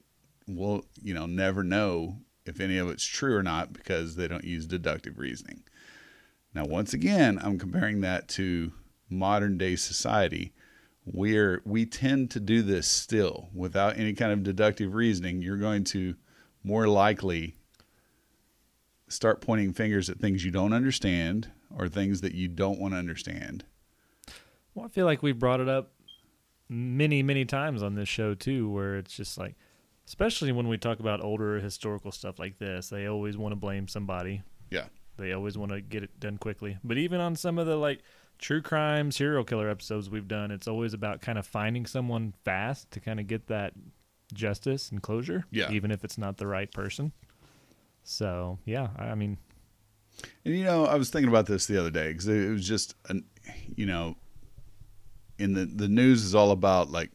[SPEAKER 2] we'll, you know, never know if any of it's true or not because they don't use deductive reasoning. Now, once again, I'm comparing that to modern day society. We're we tend to do this still without any kind of deductive reasoning. You're going to more likely start pointing fingers at things you don't understand or things that you don't want to understand.
[SPEAKER 3] Well, I feel like we've brought it up many, many times on this show too, where it's just like, especially when we talk about older historical stuff like this, they always want to blame somebody.
[SPEAKER 2] Yeah.
[SPEAKER 3] They always want to get it done quickly. But even on some of the like true crime serial killer episodes we've done, it's always about kind of finding someone fast to kind of get that justice and closure.
[SPEAKER 2] Yeah.
[SPEAKER 3] Even if it's not the right person. So yeah, I mean,
[SPEAKER 2] And you know, I was thinking about this the other day because it was just, an, you know, in the the news is all about like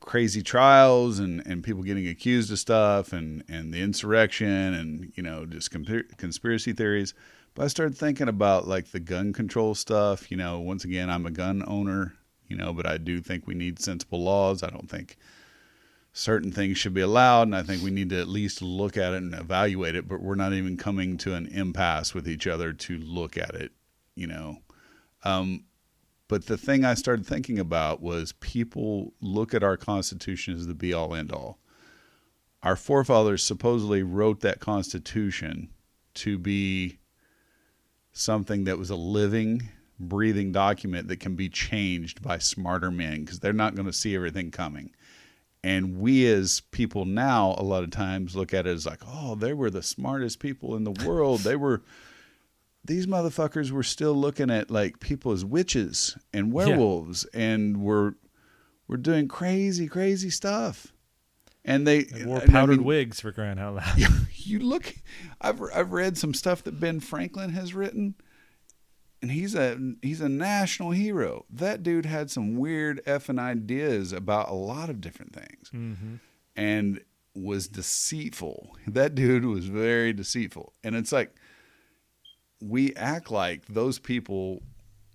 [SPEAKER 2] crazy trials and and people getting accused of stuff and and the insurrection and you know just conspiracy theories. But I started thinking about like the gun control stuff. You know, once again, I'm a gun owner. You know, but I do think we need sensible laws. I don't think certain things should be allowed and i think we need to at least look at it and evaluate it but we're not even coming to an impasse with each other to look at it you know um, but the thing i started thinking about was people look at our constitution as the be all end all our forefathers supposedly wrote that constitution to be something that was a living breathing document that can be changed by smarter men because they're not going to see everything coming and we as people now, a lot of times look at it as like, oh, they were the smartest people in the world. They were, these motherfuckers were still looking at like people as witches and werewolves and were, were doing crazy, crazy stuff. And they,
[SPEAKER 3] they wore
[SPEAKER 2] and I
[SPEAKER 3] powdered
[SPEAKER 2] mean,
[SPEAKER 3] wigs for crying out loud.
[SPEAKER 2] you look, I've, I've read some stuff that Ben Franklin has written and he's a he's a national hero. That dude had some weird effing ideas about a lot of different things,
[SPEAKER 3] mm-hmm.
[SPEAKER 2] and was deceitful. That dude was very deceitful, and it's like we act like those people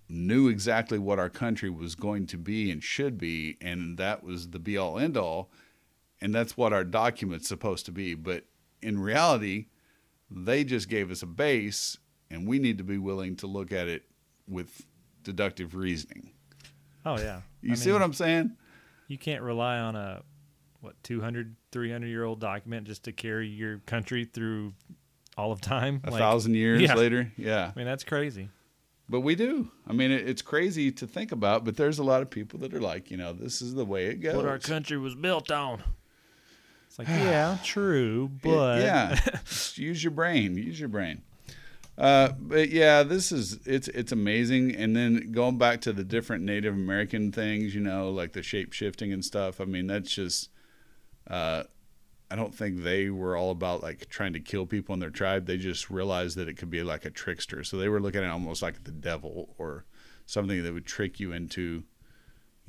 [SPEAKER 2] knew exactly what our country was going to be and should be, and that was the be all end all, and that's what our document's supposed to be. But in reality, they just gave us a base and we need to be willing to look at it with deductive reasoning.
[SPEAKER 3] Oh yeah.
[SPEAKER 2] You
[SPEAKER 3] I
[SPEAKER 2] see
[SPEAKER 3] mean,
[SPEAKER 2] what I'm saying?
[SPEAKER 3] you can't rely on a what 200 300 year old document just to carry your country through all of time
[SPEAKER 2] A
[SPEAKER 3] Like,
[SPEAKER 2] thousand years
[SPEAKER 3] yeah.
[SPEAKER 2] later, yeah.
[SPEAKER 3] i mean that's crazy
[SPEAKER 2] But we do. I mean, it, it's crazy to think about, but there's a lot of people that are like, you know, this is the way it goes.
[SPEAKER 3] what our country was built on it's like yeah true but
[SPEAKER 2] yeah, use your brain. Use your brain. Uh, but yeah, this is it's it's amazing. And then going back to the different Native American things, you know, like the shape shifting and stuff. I mean, that's just. Uh, I don't think they were all about like trying to kill people in their tribe. They just realized that it could be like a trickster. So they were looking at it almost like the devil or something that would trick you into,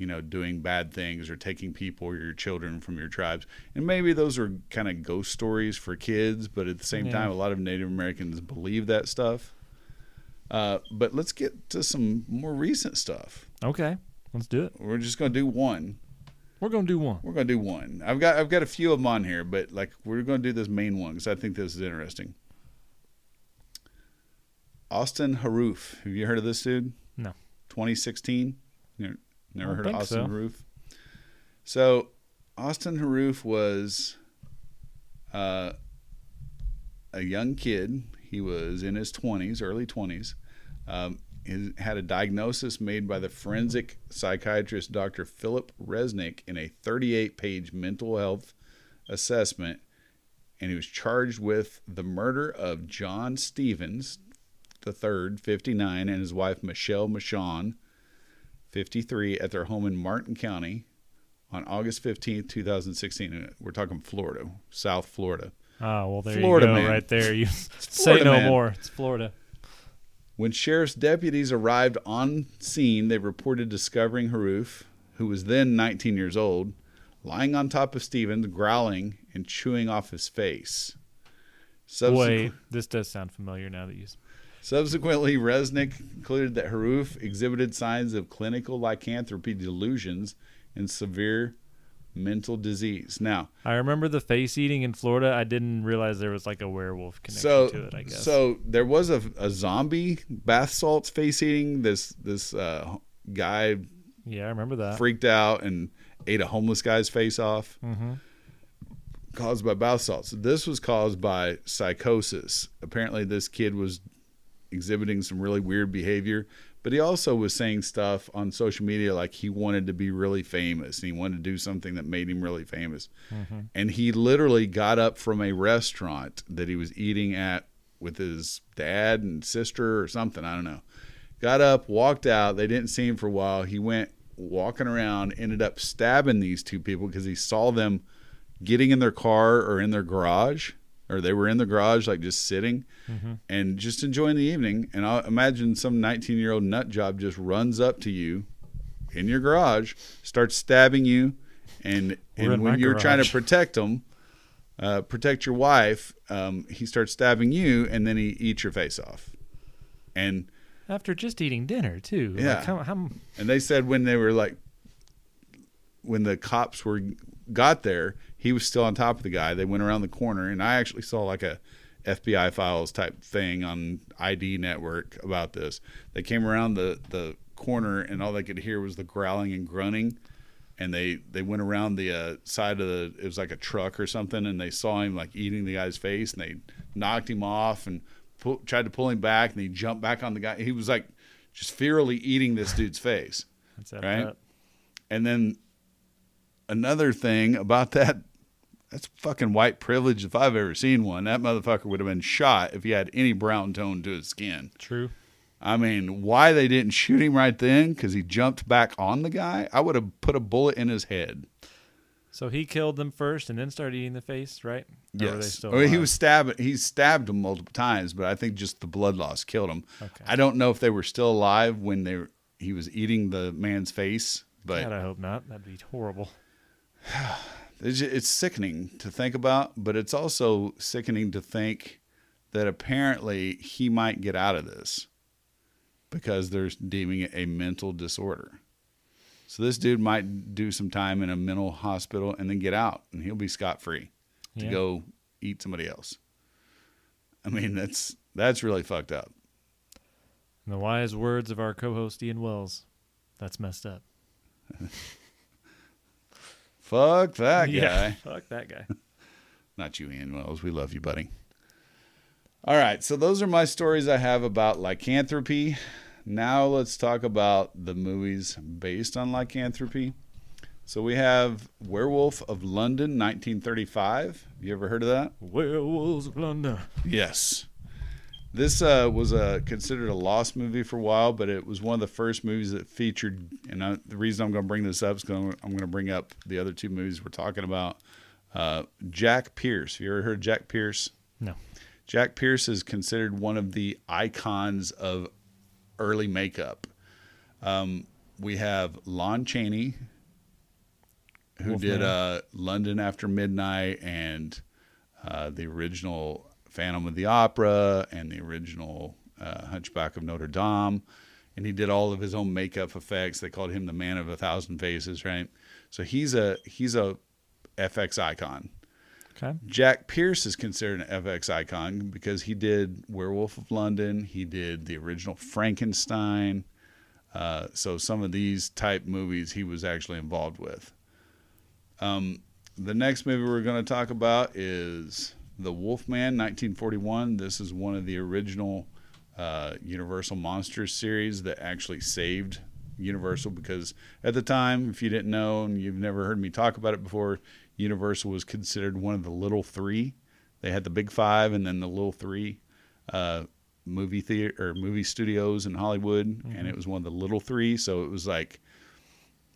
[SPEAKER 2] you know, doing bad things or taking people or your children from your tribes. And maybe those are kind of ghost stories for kids, but at the same
[SPEAKER 3] Yeah.
[SPEAKER 2] time, a lot of Native Americans believe that stuff. Uh, but let's get to some more recent stuff.
[SPEAKER 3] Okay, let's do it.
[SPEAKER 2] We're just going to do one.
[SPEAKER 3] We're gonna do one.
[SPEAKER 2] We're gonna do one. I've got I've got a few of them on here, but like we're gonna do this main one because I think this is interesting. Austin Harrouff. Have you heard of this dude?
[SPEAKER 3] No.
[SPEAKER 2] 2016. Never, never heard of Austin
[SPEAKER 3] so.
[SPEAKER 2] Harrouff. So Austin Harrouff was uh, a young kid. He was in his 20s, early 20s. Um, he had a diagnosis made by the forensic psychiatrist Dr. Philip Resnick in a 38 page mental health assessment. And he was charged with the murder of John Stevens III, 59, and his wife Michelle Mishcon, 53, at their home in Martin County on August 15th, 2016. And We're talking Florida, South Florida.
[SPEAKER 3] Ah, well there
[SPEAKER 2] Florida
[SPEAKER 3] you go,
[SPEAKER 2] man.
[SPEAKER 3] right there. You say no
[SPEAKER 2] man.
[SPEAKER 3] more. It's Florida.
[SPEAKER 2] When sheriff's deputies arrived on scene, they reported discovering Harrouff, who was then 19 years old, lying on top of Stevens, growling and chewing off his face. Subsequ-
[SPEAKER 3] Wait, this does sound familiar now that you.
[SPEAKER 2] Subsequently, Resnick concluded that Harrouff exhibited signs of clinical lycanthropy delusions and severe mental disease. Now,
[SPEAKER 3] I remember the face eating in Florida. I didn't realize there was like a werewolf connection
[SPEAKER 2] so
[SPEAKER 3] to it. I guess.
[SPEAKER 2] so there was a, a zombie bath salts face eating. This this uh, guy
[SPEAKER 3] yeah, I remember that.
[SPEAKER 2] freaked out and ate a homeless guy's face off,
[SPEAKER 3] hmm
[SPEAKER 2] caused by bath salts. This was caused by psychosis. Apparently, this kid was exhibiting some really weird behavior, but he also was saying stuff on social media like he wanted to be really famous and he wanted to do something that made him really famous. Mm-hmm. And he literally got up from a restaurant that he was eating at with his dad and sister or something. I don't know. Got up, walked out. They didn't see him for a while. He went walking around, ended up stabbing these two people because he saw them getting in their car or in their garage, or they were in the garage, like just sitting and just enjoying the evening. And I imagine some 19 year old nut job just runs up to you in your garage, starts stabbing you, and,
[SPEAKER 3] We're
[SPEAKER 2] and when you're trying to protect them, uh, protect your wife, um, he starts stabbing you, and then he eats your face off. And
[SPEAKER 3] After just eating dinner too.
[SPEAKER 2] Yeah.
[SPEAKER 3] Like, how, how,
[SPEAKER 2] and they said when they were like, when the cops were got there, he was still on top of the guy. They went around the corner, and I actually saw like a FBI files type thing on ID Network about this. They came around the the corner, and all they could hear was the growling and grunting. And they they went around the uh, side of the it was like a truck or something, and they saw him like eating the guy's face, and they knocked him off and pull, tried to pull him back, and he jumped back on the guy. He was like just fearfully eating this dude's face.
[SPEAKER 3] that's
[SPEAKER 2] Right? And then another thing about that, that's fucking white privilege if I've ever seen one. That motherfucker would have been shot if he had any brown tone to his skin.
[SPEAKER 3] True.
[SPEAKER 2] I mean, why they didn't shoot him right then? Because he jumped back on the guy. I would have put a bullet in his head.
[SPEAKER 3] So he killed them first and then started eating the face, right? Or were they
[SPEAKER 2] Yes. Or he was stabbing. He stabbed him multiple times, but I think just the blood loss killed him.
[SPEAKER 3] Okay.
[SPEAKER 2] I don't know if they were still alive when they were, he was eating the man's face, but
[SPEAKER 3] God, I hope not. That'd be horrible.
[SPEAKER 2] It's, sickening to think about, but it's also sickening to think that apparently he might get out of this because they're deeming it a mental disorder. So this dude might do some time in a mental hospital and then get out, and he'll be scot free to
[SPEAKER 3] Yeah.
[SPEAKER 2] go eat somebody else. I mean, that's that's really fucked up.
[SPEAKER 3] In the wise words of our co-host Ian Wells, that's messed up.
[SPEAKER 2] Fuck that guy.
[SPEAKER 3] Yeah, fuck that guy.
[SPEAKER 2] Not you, Ian Wells. We love you, buddy. All right, so those are my stories I have about lycanthropy. Now let's talk about the movies based on lycanthropy. So we have Werewolf of London, 1935. You ever heard of that?
[SPEAKER 3] Werewolves of London.
[SPEAKER 2] Yes. This uh, was a considered a lost movie for a while, but it was one of the first movies that featured. And I, the reason I'm going to bring this up is because I'm going to bring up the other two movies we're talking about. Uh, Jack Pierce. Have you ever heard of Jack Pierce?
[SPEAKER 3] No.
[SPEAKER 2] Jack Pierce is considered one of the icons of early makeup. Um, we have Lon Chaney, who
[SPEAKER 3] Wolfman.
[SPEAKER 2] did uh, London After Midnight and uh, the original Phantom of the Opera and the original uh, Hunchback of Notre Dame. And he did all of his own makeup effects. They called him the man of a thousand faces, right? So he's a he's a FX icon.
[SPEAKER 3] Okay.
[SPEAKER 2] Jack Pierce is considered an FX icon because he did Werewolf of London. He did the original Frankenstein. Uh, so some of these type movies he was actually involved with. Um, the next movie we're going to talk about is The Wolfman, 1941. This is one of the original uh, Universal Monsters series that actually saved Universal because at the time, if you didn't know and you've never heard me talk about it before, Universal was considered one of the little three. They had the big five and then the little three uh, movie theater or movie studios in Hollywood, and it was one of the little three. So it was like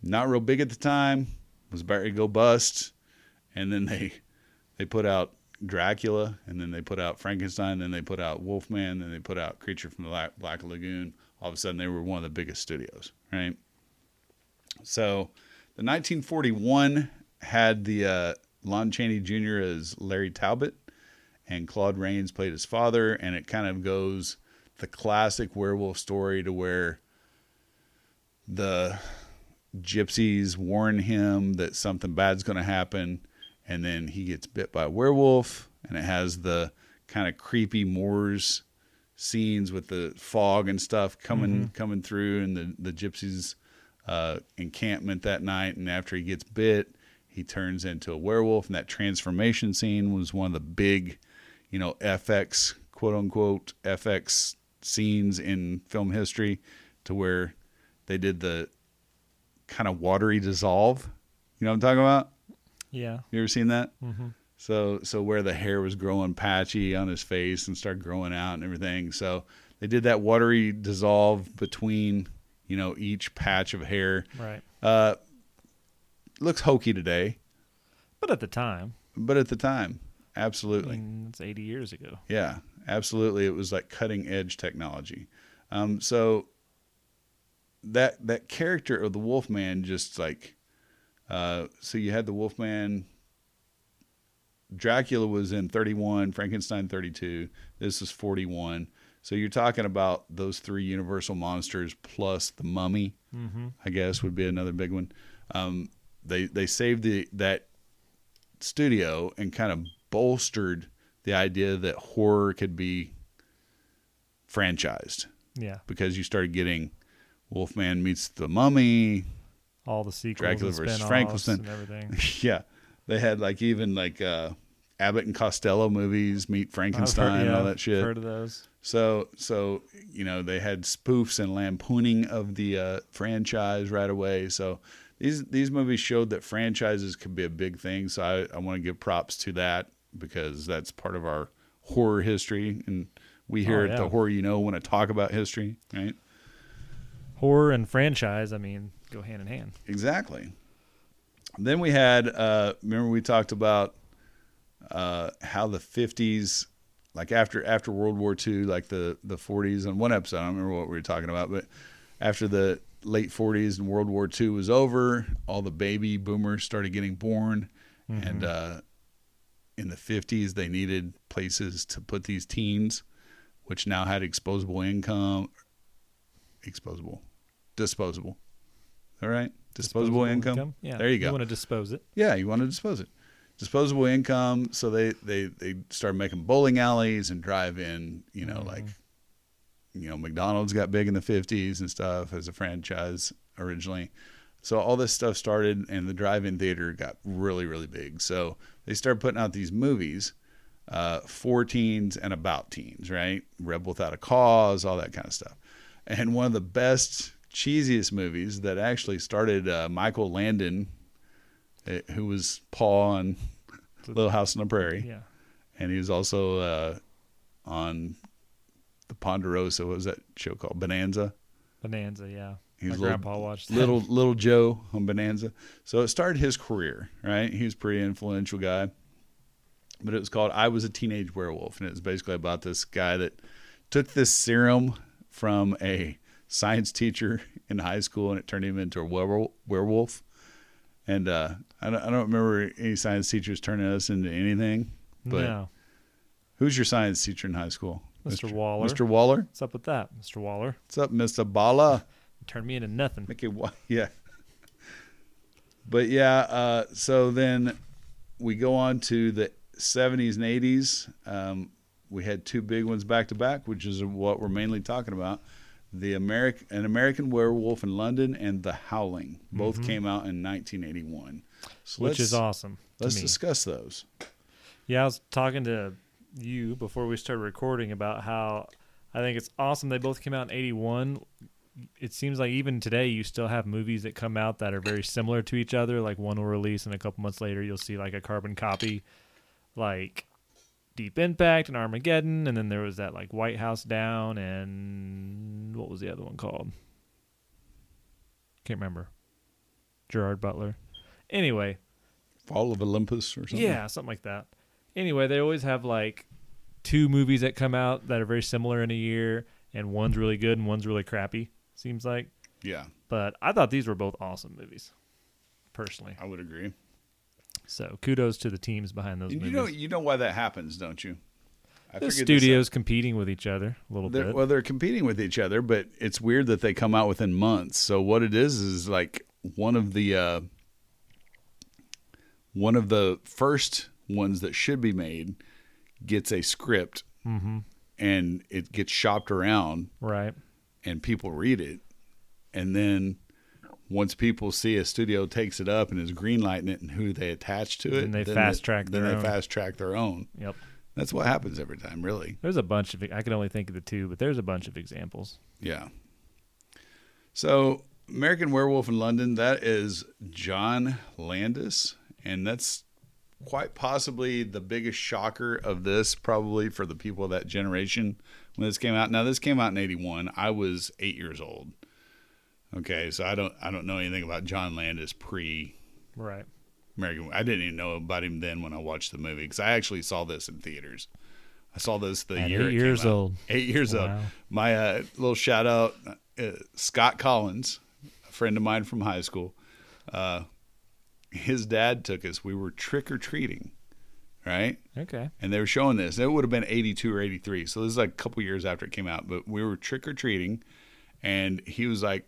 [SPEAKER 2] not real big at the time, was about to go bust, and then they they put out Dracula, and then they put out Frankenstein, then they put out Wolfman, then they put out Creature from the La- Black Lagoon. All of a sudden, they were one of the biggest studios, right? So, the 1941 had the uh, Lon Chaney Jr. as Larry Talbot, and Claude Rains played his father, and it kind of goes the classic werewolf story to where the gypsies warn him that something bad's going to happen and then he gets bit by a werewolf and it has the kind of creepy moors scenes with the fog and stuff coming coming through and the the gypsies uh, encampment that night and after he gets bit he turns into a werewolf and that transformation scene was one of the big you know fx quote unquote fx scenes in film history to where they did the kind of watery dissolve. You know what i'm talking about
[SPEAKER 3] Yeah.
[SPEAKER 2] you ever seen that
[SPEAKER 3] Mm-hmm.
[SPEAKER 2] so so where the hair was growing patchy on his face and started growing out and everything. So they did that watery dissolve between you know each patch of hair.
[SPEAKER 3] Right.
[SPEAKER 2] Uh, looks hokey today,
[SPEAKER 3] But at the time,
[SPEAKER 2] but at the time,
[SPEAKER 3] I
[SPEAKER 2] absolutely,
[SPEAKER 3] mean, it's 80 years ago.
[SPEAKER 2] yeah, absolutely, it was like cutting edge technology. Um, so that that character of the Wolfman just like uh, so you had the Wolfman. Dracula was in 31, Frankenstein 32. This is 41. So you're talking about those three Universal monsters plus the Mummy.
[SPEAKER 3] Mm-hmm.
[SPEAKER 2] I guess would be another big one. Um, they they saved the that studio and kind of bolstered the idea that horror could be franchised
[SPEAKER 3] Yeah.
[SPEAKER 2] because you started getting Wolfman meets the Mummy,
[SPEAKER 3] All the sequels,
[SPEAKER 2] Dracula versus Frankenstein.
[SPEAKER 3] and everything.
[SPEAKER 2] yeah, they had like even like uh, Abbott and Costello movies meet Frankenstein
[SPEAKER 3] heard-
[SPEAKER 2] and all that shit.
[SPEAKER 3] Heard of those?
[SPEAKER 2] So so you know they had spoofs and lampooning of the uh, franchise right away. So these these movies showed that franchises could be a big thing. So I, I want to give props to that because that's part of our horror history, and we here
[SPEAKER 3] Oh,
[SPEAKER 2] at the horror you know want to talk about history, right?
[SPEAKER 3] Horror and franchise, I mean, go hand in hand.
[SPEAKER 2] Exactly. Then we had uh, remember we talked about uh, how the fifties, like after after World War II, like the the forties. On one episode, I don't remember what we were talking about, but after the late forties and World War II was over, all the baby boomers started getting born, and uh, in the fifties they needed places to put these teens, which now had exposable income, exposable, disposable. All right, disposable, income.
[SPEAKER 3] Yeah.
[SPEAKER 2] There you go.
[SPEAKER 3] You want to dispose it.
[SPEAKER 2] Yeah, you want to dispose it. Disposable income. So they they they started making bowling alleys and drive in. You know, like you know, McDonald's got big in the fifties and stuff as a franchise originally. So all this stuff started, and the drive-in theater got really really big. So they started putting out these movies uh, for teens and about teens, right? Rebel Without a Cause, all that kind of stuff. And one of the best, cheesiest movies that actually started uh, Michael Landon, uh, who was Paul on Little House on the Prairie,
[SPEAKER 3] Yeah.
[SPEAKER 2] and he was also uh, on the Ponderosa. What was that show called? Bonanza.
[SPEAKER 3] Bonanza, yeah.
[SPEAKER 2] He's
[SPEAKER 3] My
[SPEAKER 2] little-
[SPEAKER 3] grandpa watched that.
[SPEAKER 2] Little Little Joe on Bonanza. So it started his career, right? He was a pretty influential guy. But it was called I Was a Teenage Werewolf. And it was basically about this guy that took this serum from a science teacher in high school and it turned him into a werewolf. And uh, I, don't, I don't remember any science teachers turning us into anything. But
[SPEAKER 3] no.
[SPEAKER 2] who's your science teacher in high school?
[SPEAKER 3] Mr. Waller.
[SPEAKER 2] Mr. Waller?
[SPEAKER 3] What's up with that, Mr. Waller?
[SPEAKER 2] What's up, Mr. Bala?
[SPEAKER 3] Turn me into nothing.
[SPEAKER 2] Make it yeah. But yeah, uh, so then we go on to the 70s and 80s. Um, we had two big ones back to back, which is what we're mainly talking about. The American, an American Werewolf in London, and The Howling. Both came out in 1981. So
[SPEAKER 3] Mm-hmm. Which is awesome.
[SPEAKER 2] Let's
[SPEAKER 3] me.
[SPEAKER 2] discuss those.
[SPEAKER 3] Yeah, I was talking to you before we started recording about how I think it's awesome they both came out in 81. It seems like even today you still have movies that come out that are very similar to each other. Like one will release and a couple months later you'll see like a carbon copy like Deep Impact and Armageddon and then there was that like White House Down and what was the other one called? Can't remember. Gerard Butler. Anyway,
[SPEAKER 2] Fall of Olympus or something.
[SPEAKER 3] yeah, something like that. Anyway, they always have like two movies that come out that are very similar in a year, and one's really good and one's really crappy. Seems like,
[SPEAKER 2] Yeah,
[SPEAKER 3] but I thought these were both awesome movies, personally.
[SPEAKER 2] I would agree.
[SPEAKER 3] So kudos to the teams behind those
[SPEAKER 2] you
[SPEAKER 3] movies.
[SPEAKER 2] know, you know why that happens, don't you? I
[SPEAKER 3] the studios competing with each other a little
[SPEAKER 2] They're,
[SPEAKER 3] bit.
[SPEAKER 2] well, they're competing with each other, but it's weird that they come out within months. So what it is is like one of the uh, one of the first ones that should be made gets a script
[SPEAKER 3] mm-hmm.
[SPEAKER 2] and it gets shopped around
[SPEAKER 3] Right.
[SPEAKER 2] and people read it, and then once people see a studio takes it up and is greenlighting it and who they attach to it,
[SPEAKER 3] Then they
[SPEAKER 2] Then
[SPEAKER 3] their
[SPEAKER 2] they
[SPEAKER 3] own.
[SPEAKER 2] fast track their own.
[SPEAKER 3] Yep.
[SPEAKER 2] That's what happens every time, really.
[SPEAKER 3] There's a bunch of. I can only think of the two, but there's a bunch of examples.
[SPEAKER 2] Yeah. So, American Werewolf in London, that is John Landis, and that's quite possibly the biggest shocker of this, probably for the people of that generation when this came out. Now, this came out in '81. I was eight years old. Okay, so I don't I don't know anything about John Landis pre
[SPEAKER 3] Right.
[SPEAKER 2] American. I didn't even know about him then when I watched the movie because I actually saw this in theaters. I saw this the
[SPEAKER 3] At
[SPEAKER 2] year
[SPEAKER 3] eight
[SPEAKER 2] it came
[SPEAKER 3] years
[SPEAKER 2] out.
[SPEAKER 3] old.
[SPEAKER 2] Eight years old. My uh, little shout out, uh, Scott Collins, a friend of mine from high school. Uh, his dad took us. We were trick or treating, right?
[SPEAKER 3] Okay.
[SPEAKER 2] and they were showing this. It would have been 82 or 83. So this is like a couple years after it came out, but we were trick or treating and he was like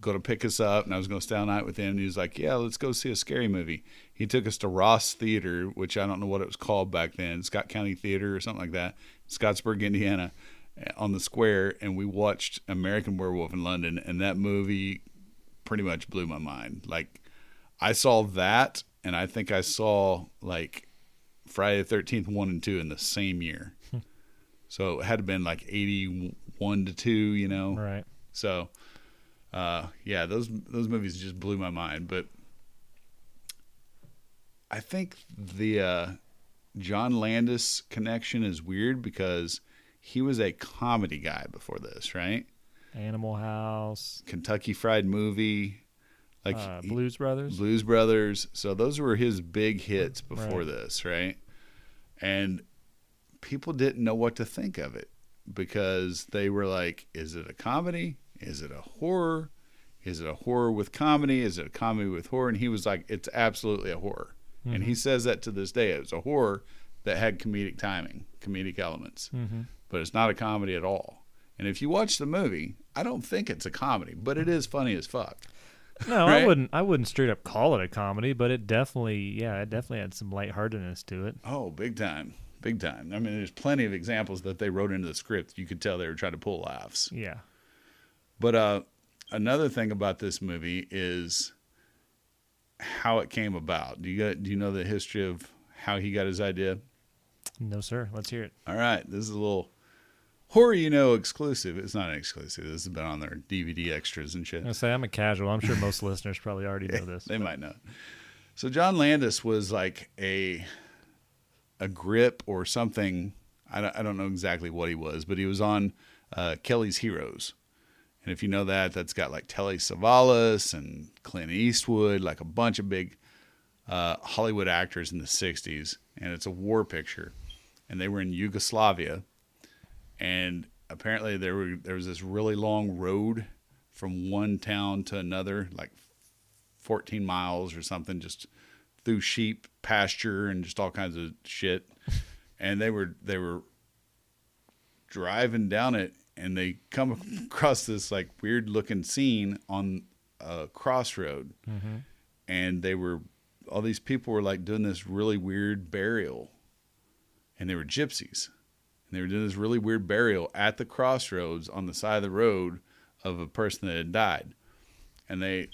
[SPEAKER 2] going to pick us up and I was going to stay all night with him. And he was like, yeah, let's go see a scary movie. He took us to Ross Theater, which I don't know what it was called back then, Scott County Theater or something like that, Scottsburg, Indiana, eh, on the square. And we watched American Werewolf in London. And that movie pretty much blew my mind. Like I saw that and I think I saw like Friday the 13th 1 and 2 in the same year. so it had to been like 81 to 2, you know.
[SPEAKER 3] Right.
[SPEAKER 2] So uh yeah, those those movies just blew my mind, but I think the uh John Landis connection is weird because he was a comedy guy before this, right?
[SPEAKER 3] Animal House.
[SPEAKER 2] Kentucky Fried Movie, like
[SPEAKER 3] uh, Blues Brothers.
[SPEAKER 2] Blues Brothers. So those were his big hits before
[SPEAKER 3] Right.
[SPEAKER 2] this, right? And people didn't know what to think of it because they were like, is it a comedy? Is it a horror? Is it a horror with comedy? Is it a comedy with horror? And he was like, it's absolutely a horror. And he says that to this day. It was a horror that had comedic timing, comedic elements,
[SPEAKER 3] Mm-hmm.
[SPEAKER 2] but it's not a comedy at all. And if you watch the movie, I don't think it's a comedy, but it is funny as fuck.
[SPEAKER 3] No,
[SPEAKER 2] Right?
[SPEAKER 3] I wouldn't. I wouldn't straight up call it a comedy, but it definitely, yeah, it definitely had some lightheartedness to it.
[SPEAKER 2] Oh, big time. Big time. I mean, there's plenty of examples that they wrote into the script. You could tell they were trying to pull laughs.
[SPEAKER 3] Yeah.
[SPEAKER 2] But uh, another thing about this movie is how it came about. Do you got, do you know the history of how he got his idea?
[SPEAKER 3] No, sir. Let's hear it.
[SPEAKER 2] All right, this is a little horror you know exclusive. It's not an exclusive. This has been on their DVD extras and shit.
[SPEAKER 3] I'm gonna say I'm a casual. I'm sure most listeners probably already know this.
[SPEAKER 2] They might not. So John Landis was like a a grip or something. I don't, I don't know exactly what he was, but he was on uh, Kelly's Heroes. And if you know that, that's got like Telly Savalas and Clint Eastwood, like a bunch of big uh, Hollywood actors in the 60s. And it's a war picture. And they were in Yugoslavia. And apparently there were there was this really long road from one town to another, like 14 miles or something, just through sheep pasture and just all kinds of shit. and they were they were driving down it and they come across this like weird looking scene on a crossroad. Mm-hmm. And they were all these people were like doing this really weird burial. And they were gypsies. And they were doing this really weird burial at the crossroads on the side of the road of a person that had died. And they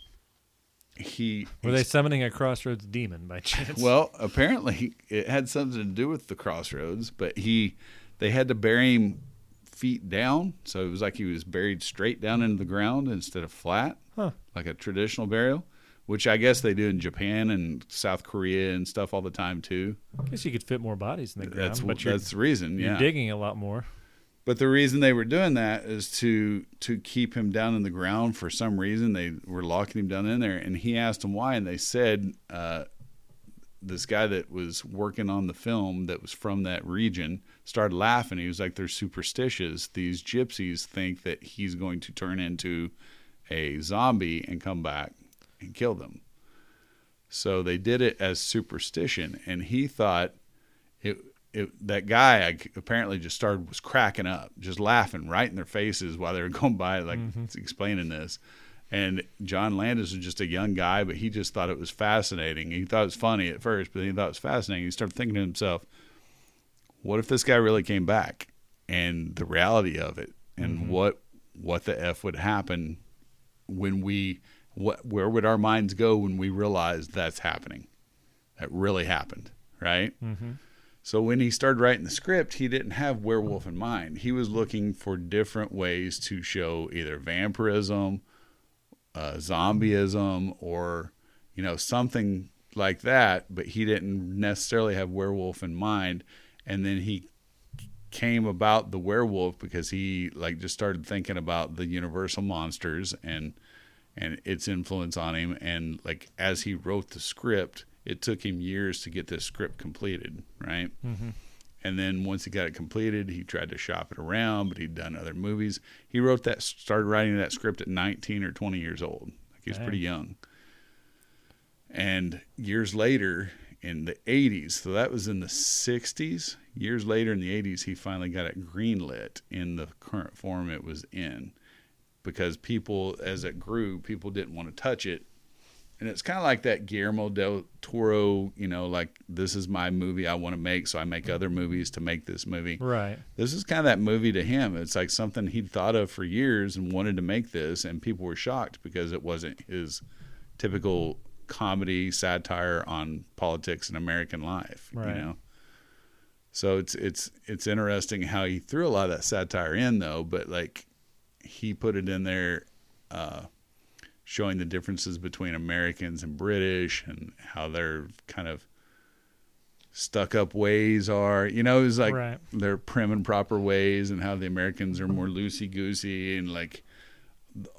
[SPEAKER 2] he
[SPEAKER 3] Were they summoning a crossroads demon by chance?
[SPEAKER 2] well, apparently it had something to do with the crossroads, but he they had to bury him feet down, so it was like he was buried straight down into the ground instead of flat,
[SPEAKER 3] Huh.
[SPEAKER 2] like a traditional burial, which I guess they do in Japan and South Korea and stuff all the time too.
[SPEAKER 3] I guess you could fit more bodies in the ground,
[SPEAKER 2] That's
[SPEAKER 3] but you're,
[SPEAKER 2] that's the reason,
[SPEAKER 3] you're
[SPEAKER 2] yeah.
[SPEAKER 3] digging a lot more.
[SPEAKER 2] But the reason they were doing that is to to keep him down in the ground for some reason. They were locking him down in there, and he asked them why, and they said uh, this guy that was working on the film that was from that region started laughing. He was like, "They're superstitious. These gypsies think that he's going to turn into a zombie and come back and kill them." So they did it as superstition, and he thought it. It, that guy I, apparently just started was cracking up, just laughing right in their faces while they were going by, like mm-hmm. explaining this. And John Landis was just a young guy, but he just thought it was fascinating. He thought it was funny at first, but he thought it was fascinating. He started thinking to himself, "What if this guy really came back?" And the reality of it, and what what the f would happen when we what where would our minds go when we realized that's happening? That really happened, right?
[SPEAKER 3] Mm-hmm.
[SPEAKER 2] So when he started writing the script, he didn't have werewolf in mind. He was looking for different ways to show either vampirism, uh, zombieism, or you know something like that. But he didn't necessarily have werewolf in mind. And then he came about the werewolf because he like just started thinking about the universal monsters and and its influence on him and like as he wrote the script it took him years to get this script completed right
[SPEAKER 3] Mm-hmm.
[SPEAKER 2] And then once he got it completed he tried to shop it around but he'd done other movies. He wrote that started writing that script at 19 or 20 years old. Like he was
[SPEAKER 3] Dang.
[SPEAKER 2] pretty young. And years later in the 80s so that was in the 60s years later in the 80s he finally got it greenlit in the current form it was in. Because people as it grew people didn't want to touch it and it's kind of like that Guillermo del Toro, you know, like this is my movie I want to make, so I make other movies to make this movie.
[SPEAKER 3] Right.
[SPEAKER 2] This is kind of that movie to him. It's like something he'd thought of for years and wanted to make this, and people were shocked because it wasn't his typical comedy satire on politics and American life.
[SPEAKER 3] Right.
[SPEAKER 2] You know, so it's it's it's interesting how he threw a lot of that satire in though, but like he put it in there. Uh, showing the differences between Americans and British and how their kind of stuck up ways are. You know, it's like
[SPEAKER 3] Right.
[SPEAKER 2] their prim and proper ways and how the Americans are more loosey goosey and like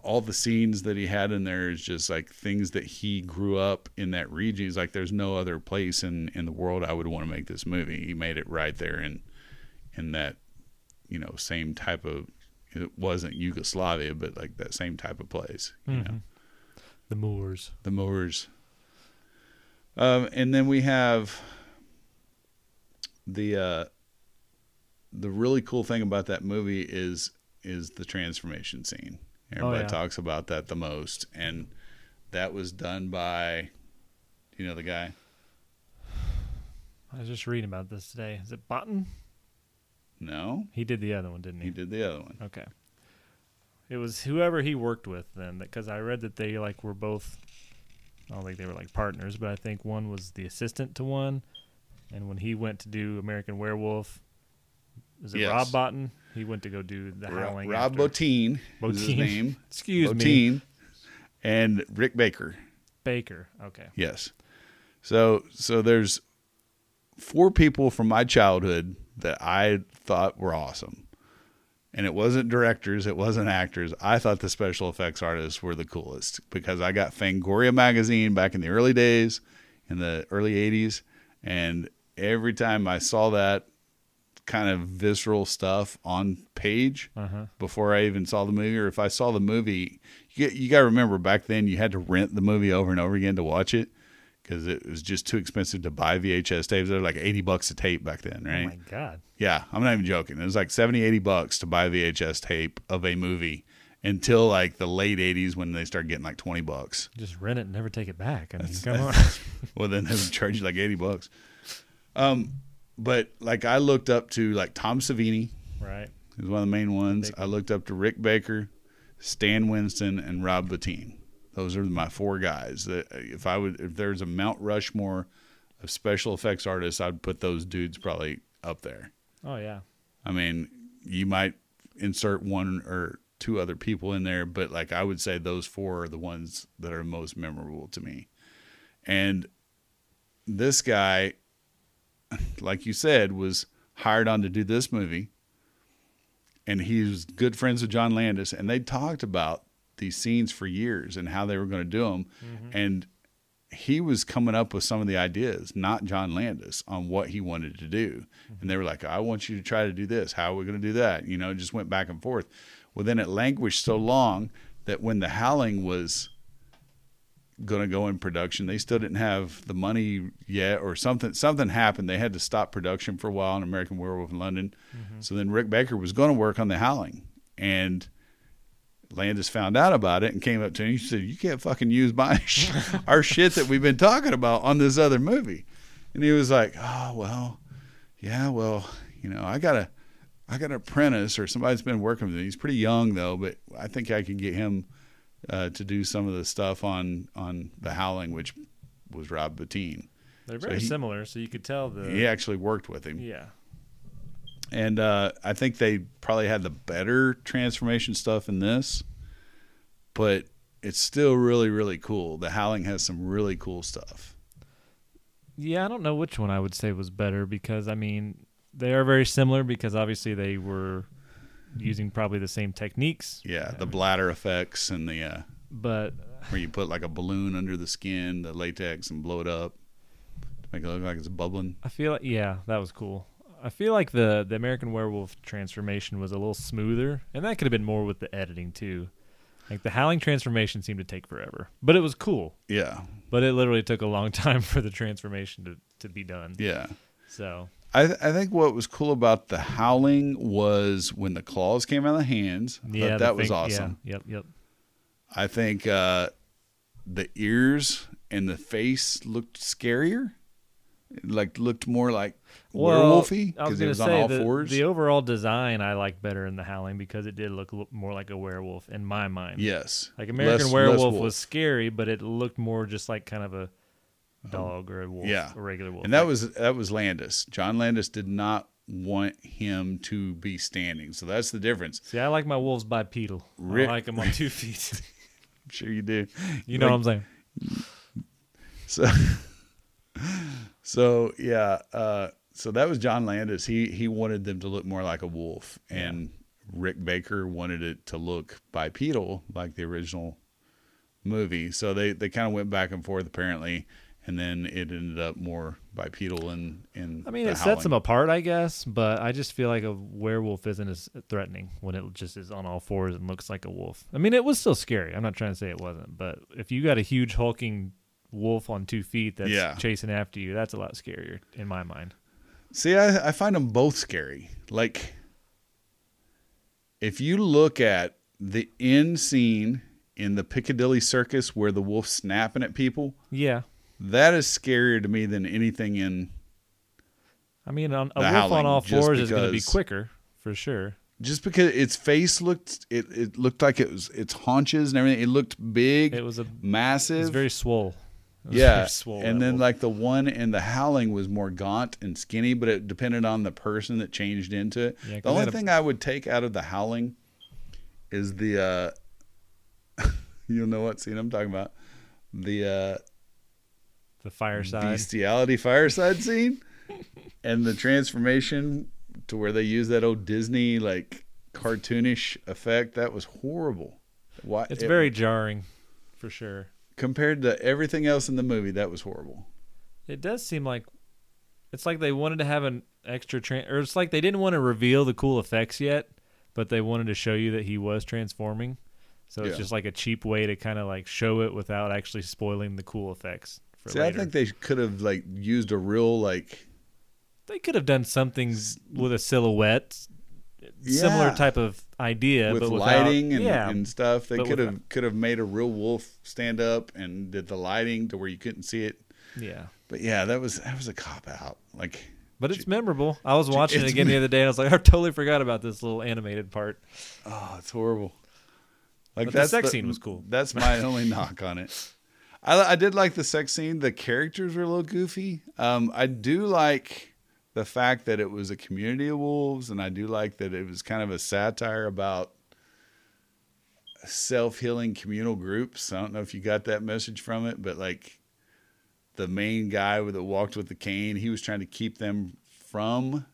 [SPEAKER 2] all the scenes that he had in there is just like things that he grew up in that region. He's like, there's no other place in, in the world I would want to make this movie. He made it right there in in that, you know, same type of it wasn't Yugoslavia, but like that same type of place. You know
[SPEAKER 3] Mhm. The Moors.
[SPEAKER 2] the Moors. Um, and then we have the uh, the really cool thing about that movie is is the transformation scene. Everybody
[SPEAKER 3] yeah.
[SPEAKER 2] talks about that the most, and that was done by, you know, the guy.
[SPEAKER 3] I was just reading about this today. Is it Bottin?
[SPEAKER 2] No,
[SPEAKER 3] He did the other one, didn't he?
[SPEAKER 2] he did the other one.
[SPEAKER 3] Okay. It was whoever he worked with then, because I read that they like were both. I don't think they were like partners, but I think one was the assistant to one, and when he went to do American Werewolf, is it
[SPEAKER 2] Yes.
[SPEAKER 3] Rob Bottin? He went to go do the Howling.
[SPEAKER 2] Rob
[SPEAKER 3] after.
[SPEAKER 2] Bottin is his
[SPEAKER 3] Bottin.
[SPEAKER 2] name.
[SPEAKER 3] Excuse me,
[SPEAKER 2] Bottin, and Rick Baker.
[SPEAKER 3] Baker. Okay.
[SPEAKER 2] Yes. So so there's four people from my childhood that I thought were awesome. And it wasn't directors, it wasn't actors. I thought the special effects artists were the coolest because I got Fangoria magazine back in the early days, in the early 80s, and every time I saw that kind of visceral stuff on page
[SPEAKER 3] Uh-huh.
[SPEAKER 2] before I even saw the movie, or if I saw the movie, you, you got to remember back then you had to rent the movie over and over again to watch it because it was just too expensive to buy VHS tapes. They're like 80 bucks a tape back then, right?
[SPEAKER 3] Oh my god.
[SPEAKER 2] Yeah, I'm not even joking. It was like 70, 80 bucks to buy VHS tape of a movie until like the late 80s when they started getting like 20 bucks.
[SPEAKER 3] Just rent it and never take it back. I mean, come on.
[SPEAKER 2] Well, then they would charge you like 80 bucks. Um, but like I looked up to like Tom Savini,
[SPEAKER 3] right.
[SPEAKER 2] who's one of the main ones.
[SPEAKER 3] Big
[SPEAKER 2] I looked up to Rick Baker, Stan Winston, and Rob Bottin. Those are my four guys. That if I would, if there's a Mount Rushmore of special effects artists, I'd put those dudes probably up there.
[SPEAKER 3] Oh yeah.
[SPEAKER 2] I mean, you might insert one or two other people in there, but like I would say those four are the ones that are most memorable to me. And this guy, like you said, was hired on to do this movie. And he was good friends with John Landis, and they talked about these scenes for years and how they were going to do them. Mm-hmm. And he was coming up with some of the ideas, not John Landis, on what he wanted to do. Mm-hmm. And they were like, I want you to try to do this. How are we going to do that? You know, just went back and forth. Well, then it languished so long that when The Howling was going to go in production, they still didn't have the money yet, or something. Something happened. They had to stop production for a while in American Werewolf in London. Mm-hmm. So then Rick Baker was going to work on The Howling, and Landis found out about it and came up to him. He said, "You can't fucking use my sh- our shit that we've been talking about on this other movie." And he was like, "Oh well, yeah, well, you know, I got a, I got an apprentice or somebody's been working with me. He's pretty young though, but I think I can get him uh, to do some of the stuff on on the Howling, which was Rob Bottin.
[SPEAKER 3] They're
[SPEAKER 2] So
[SPEAKER 3] very
[SPEAKER 2] he-
[SPEAKER 3] similar, so you could tell the
[SPEAKER 2] He actually worked with him,
[SPEAKER 3] yeah.
[SPEAKER 2] And uh, I think they probably had the better transformation stuff in this, but it's still really really cool. The Howling has some really cool stuff.
[SPEAKER 3] Yeah, I don't know which one I would say was better because I mean they are very similar because obviously they were using probably the same techniques.
[SPEAKER 2] Yeah, the bladder effects and the uh,
[SPEAKER 3] But
[SPEAKER 2] where you put like a balloon under the skin, the latex, and blow it up to make it look like it's bubbling.
[SPEAKER 3] I feel like yeah, that was cool. I feel like the the American Werewolf transformation was a little smoother, and that could have been more with the editing too. Like the Howling transformation seemed to take forever, but it was cool.
[SPEAKER 2] Yeah,
[SPEAKER 3] But it literally took a long time for the transformation to, to be done.
[SPEAKER 2] yeah.
[SPEAKER 3] So
[SPEAKER 2] I th- I think what was cool about the Howling was when the claws came out of the hands. I
[SPEAKER 3] yeah,
[SPEAKER 2] that was awesome.
[SPEAKER 3] Yeah, yep, yep.
[SPEAKER 2] I think uh, the ears and the face looked scarier. Like looked more like werewolfy
[SPEAKER 3] I was
[SPEAKER 2] because it was on
[SPEAKER 3] say
[SPEAKER 2] all
[SPEAKER 3] the,
[SPEAKER 2] fours.
[SPEAKER 3] the overall design I like better in the Howling because it did look more like a werewolf in my mind.
[SPEAKER 2] yes,
[SPEAKER 3] Like American
[SPEAKER 2] Less-
[SPEAKER 3] Werewolf
[SPEAKER 2] less
[SPEAKER 3] was scary, but it looked more just like kind of a dog or a wolf,
[SPEAKER 2] yeah.
[SPEAKER 3] a regular wolf.
[SPEAKER 2] and that was that was Landis. John Landis did not want him to be standing, so that's the difference.
[SPEAKER 3] see, I like my wolves bipedal.
[SPEAKER 2] Rick-
[SPEAKER 3] I like them on two feet.
[SPEAKER 2] I'm sure you do.
[SPEAKER 3] you know
[SPEAKER 2] Like,
[SPEAKER 3] what I'm saying?
[SPEAKER 2] So, so yeah. Uh, so that was John Landis. He he wanted them to look more like a wolf, and Rick Baker wanted it to look bipedal like the original movie. So they they kind of went back and forth apparently, and then it ended up more bipedal in in.
[SPEAKER 3] I mean, it sets them apart, I guess, but I just feel like a werewolf isn't as threatening when it just is on all fours and looks like a wolf. I mean, it was still scary. I'm not trying to say it wasn't, but if you got a huge hulking wolf on two feet that's
[SPEAKER 2] Yeah.
[SPEAKER 3] chasing after you, that's a lot scarier in my mind.
[SPEAKER 2] See, I, I find them both scary. Like, if you look at the end scene in the Piccadilly Circus where the wolf's snapping at people,
[SPEAKER 3] Yeah.
[SPEAKER 2] that is scarier to me than anything in
[SPEAKER 3] I mean, on, a wolf
[SPEAKER 2] Howling,
[SPEAKER 3] on all fours is going to be quicker for sure.
[SPEAKER 2] just because its face looked it, it looked like it was its haunches and everything. It looked big,
[SPEAKER 3] It was a
[SPEAKER 2] massive.
[SPEAKER 3] it was very swole.
[SPEAKER 2] Yeah, and then like the one in the Howling was more gaunt and skinny, but it depended on the person that changed into it.
[SPEAKER 3] Yeah,
[SPEAKER 2] the only
[SPEAKER 3] a-
[SPEAKER 2] thing I would take out of the Howling is the uh you'll know what scene I'm talking about. The uh
[SPEAKER 3] the fireside.
[SPEAKER 2] bestiality fireside scene and the transformation to where they use that old Disney like cartoonish effect. That was horrible. Why?
[SPEAKER 3] It's
[SPEAKER 2] it-
[SPEAKER 3] very jarring, for sure.
[SPEAKER 2] Compared to everything else in the movie. That was horrible.
[SPEAKER 3] It does seem like it's like they wanted to have an extra tran or it's like they didn't want to reveal the cool effects yet, but they wanted to show you that he was transforming. So it's
[SPEAKER 2] Yeah.
[SPEAKER 3] just like a cheap way to kind of like show it without actually spoiling the cool effects. For
[SPEAKER 2] See,
[SPEAKER 3] later.
[SPEAKER 2] I think they could have like used a real like
[SPEAKER 3] they could have done something with a silhouette, similar
[SPEAKER 2] Yeah.
[SPEAKER 3] type of idea,
[SPEAKER 2] with
[SPEAKER 3] but without,
[SPEAKER 2] lighting and,
[SPEAKER 3] yeah,
[SPEAKER 2] and stuff. They could have could have made a real wolf stand up and did the lighting to where you couldn't see it.
[SPEAKER 3] yeah.
[SPEAKER 2] But yeah, that was that was a cop out. Like
[SPEAKER 3] But it's memorable. I was watching it again the other day, and I was like, I totally forgot about this little animated part.
[SPEAKER 2] Oh, it's horrible. Like
[SPEAKER 3] the sex scene was cool.
[SPEAKER 2] That's my only knock on it. I, I did like the sex scene. The characters were a little goofy. Um, I do like the fact that it was a community of wolves, and I do like that it was kind of a satire about self healing communal groups. I don't know if you got that message from it, but like the main guy that walked with the cane, he was trying to keep them from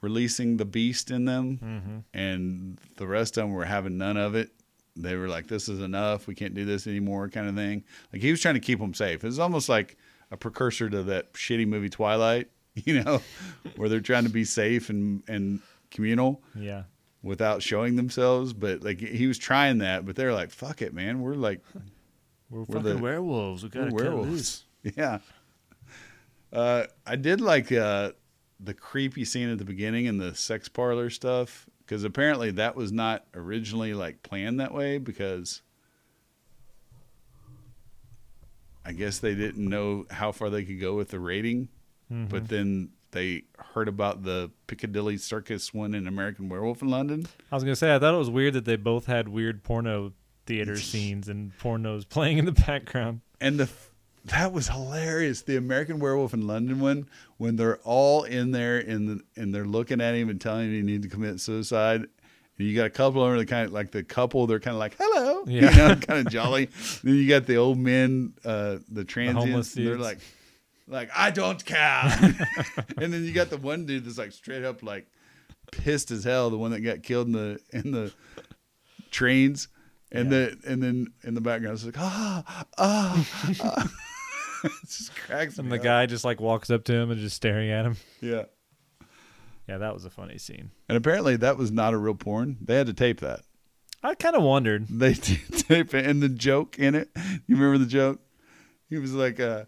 [SPEAKER 2] releasing the beast in them
[SPEAKER 3] Mm-hmm.
[SPEAKER 2] and the rest of them were having none of it. They were like, "This is enough. We can't do this anymore," kind of thing. Like he was trying to keep them safe. It was almost like a precursor to that shitty movie Twilight, you know, where they're trying to be safe and and communal
[SPEAKER 3] Yeah.
[SPEAKER 2] without showing themselves. But like he was trying that, but they're like, "Fuck it, man. We're like
[SPEAKER 3] We're,
[SPEAKER 2] We're
[SPEAKER 3] fucking
[SPEAKER 2] the-
[SPEAKER 3] werewolves. We
[SPEAKER 2] we're
[SPEAKER 3] gotta
[SPEAKER 2] werewolves." Yeah. Uh, I did like uh, the creepy scene at the beginning and the sex parlor stuff because apparently that was not originally like planned that way because I guess they didn't know how far they could go with the rating,
[SPEAKER 3] Mm-hmm.
[SPEAKER 2] but then they heard about the Piccadilly Circus one in American Werewolf in London.
[SPEAKER 3] I was gonna say I thought it was weird that they both had weird porno theater scenes and pornos playing in the background.
[SPEAKER 2] And the that was hilarious. The American Werewolf in London one, when they're all in there and and they're looking at him and telling him he needs to commit suicide. And you got a couple of them that kind of like the couple. They're kind of like hello,
[SPEAKER 3] Yeah.
[SPEAKER 2] you know, kind of jolly. then you got the old men, uh, the transients. and they're like, like I don't care. and then you got the one dude that's like straight up like pissed as hell. The one that got killed in the in the trains. And
[SPEAKER 3] Yeah.
[SPEAKER 2] the and then in the background it's like ah ah, ah. it just cracks
[SPEAKER 3] And the
[SPEAKER 2] up.
[SPEAKER 3] guy just like walks up to him and just staring at him.
[SPEAKER 2] yeah
[SPEAKER 3] Yeah, that was a funny scene.
[SPEAKER 2] and apparently that was not a real porn they had to tape that
[SPEAKER 3] I kind of wondered.
[SPEAKER 2] they did tape it and the joke in it you remember the joke he was like uh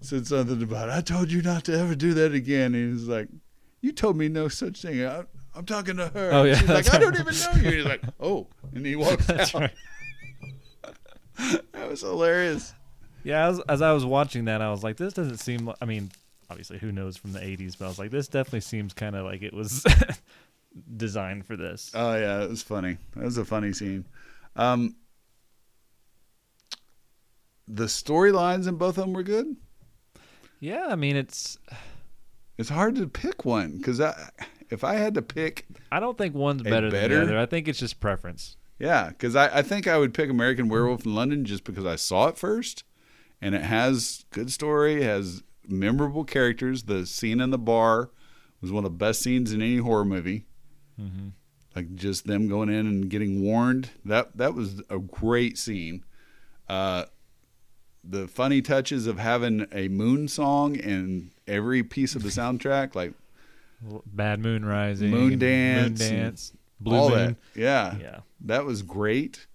[SPEAKER 2] said something about I told you not to ever do that again and he's like you told me no such thing I, I'm talking to her
[SPEAKER 3] Oh, yeah,
[SPEAKER 2] she's like I don't even know you he's like oh and he walks
[SPEAKER 3] That's
[SPEAKER 2] out
[SPEAKER 3] right.
[SPEAKER 2] that was hilarious
[SPEAKER 3] Yeah, as, as I was watching that, I was like, this doesn't seem. Like, I mean, obviously, who knows from the '80s, but I was like, this definitely seems kind of like it was designed for this.
[SPEAKER 2] Oh yeah, it was funny. That was a funny scene. Um, the storylines in both of them were good.
[SPEAKER 3] Yeah, I mean, it's.
[SPEAKER 2] It's hard to pick one because I, if I had to pick,
[SPEAKER 3] I don't think one's
[SPEAKER 2] A
[SPEAKER 3] better, than the other. I think it's just preference.
[SPEAKER 2] yeah, because I, I think I would pick American Werewolf in London just because I saw it first, and it has good story, has memorable characters. The scene in the bar was one of the best scenes in any horror movie.
[SPEAKER 3] Mm-hmm.
[SPEAKER 2] like just them going in and getting warned. That that was a great scene. Uh, the funny touches of having a moon song in every piece of the soundtrack, like
[SPEAKER 3] Bad Moon Rising,
[SPEAKER 2] Moon Dance
[SPEAKER 3] Moon Dance, Blue
[SPEAKER 2] all
[SPEAKER 3] Moon.
[SPEAKER 2] that. Yeah,
[SPEAKER 3] Yeah,
[SPEAKER 2] that was great.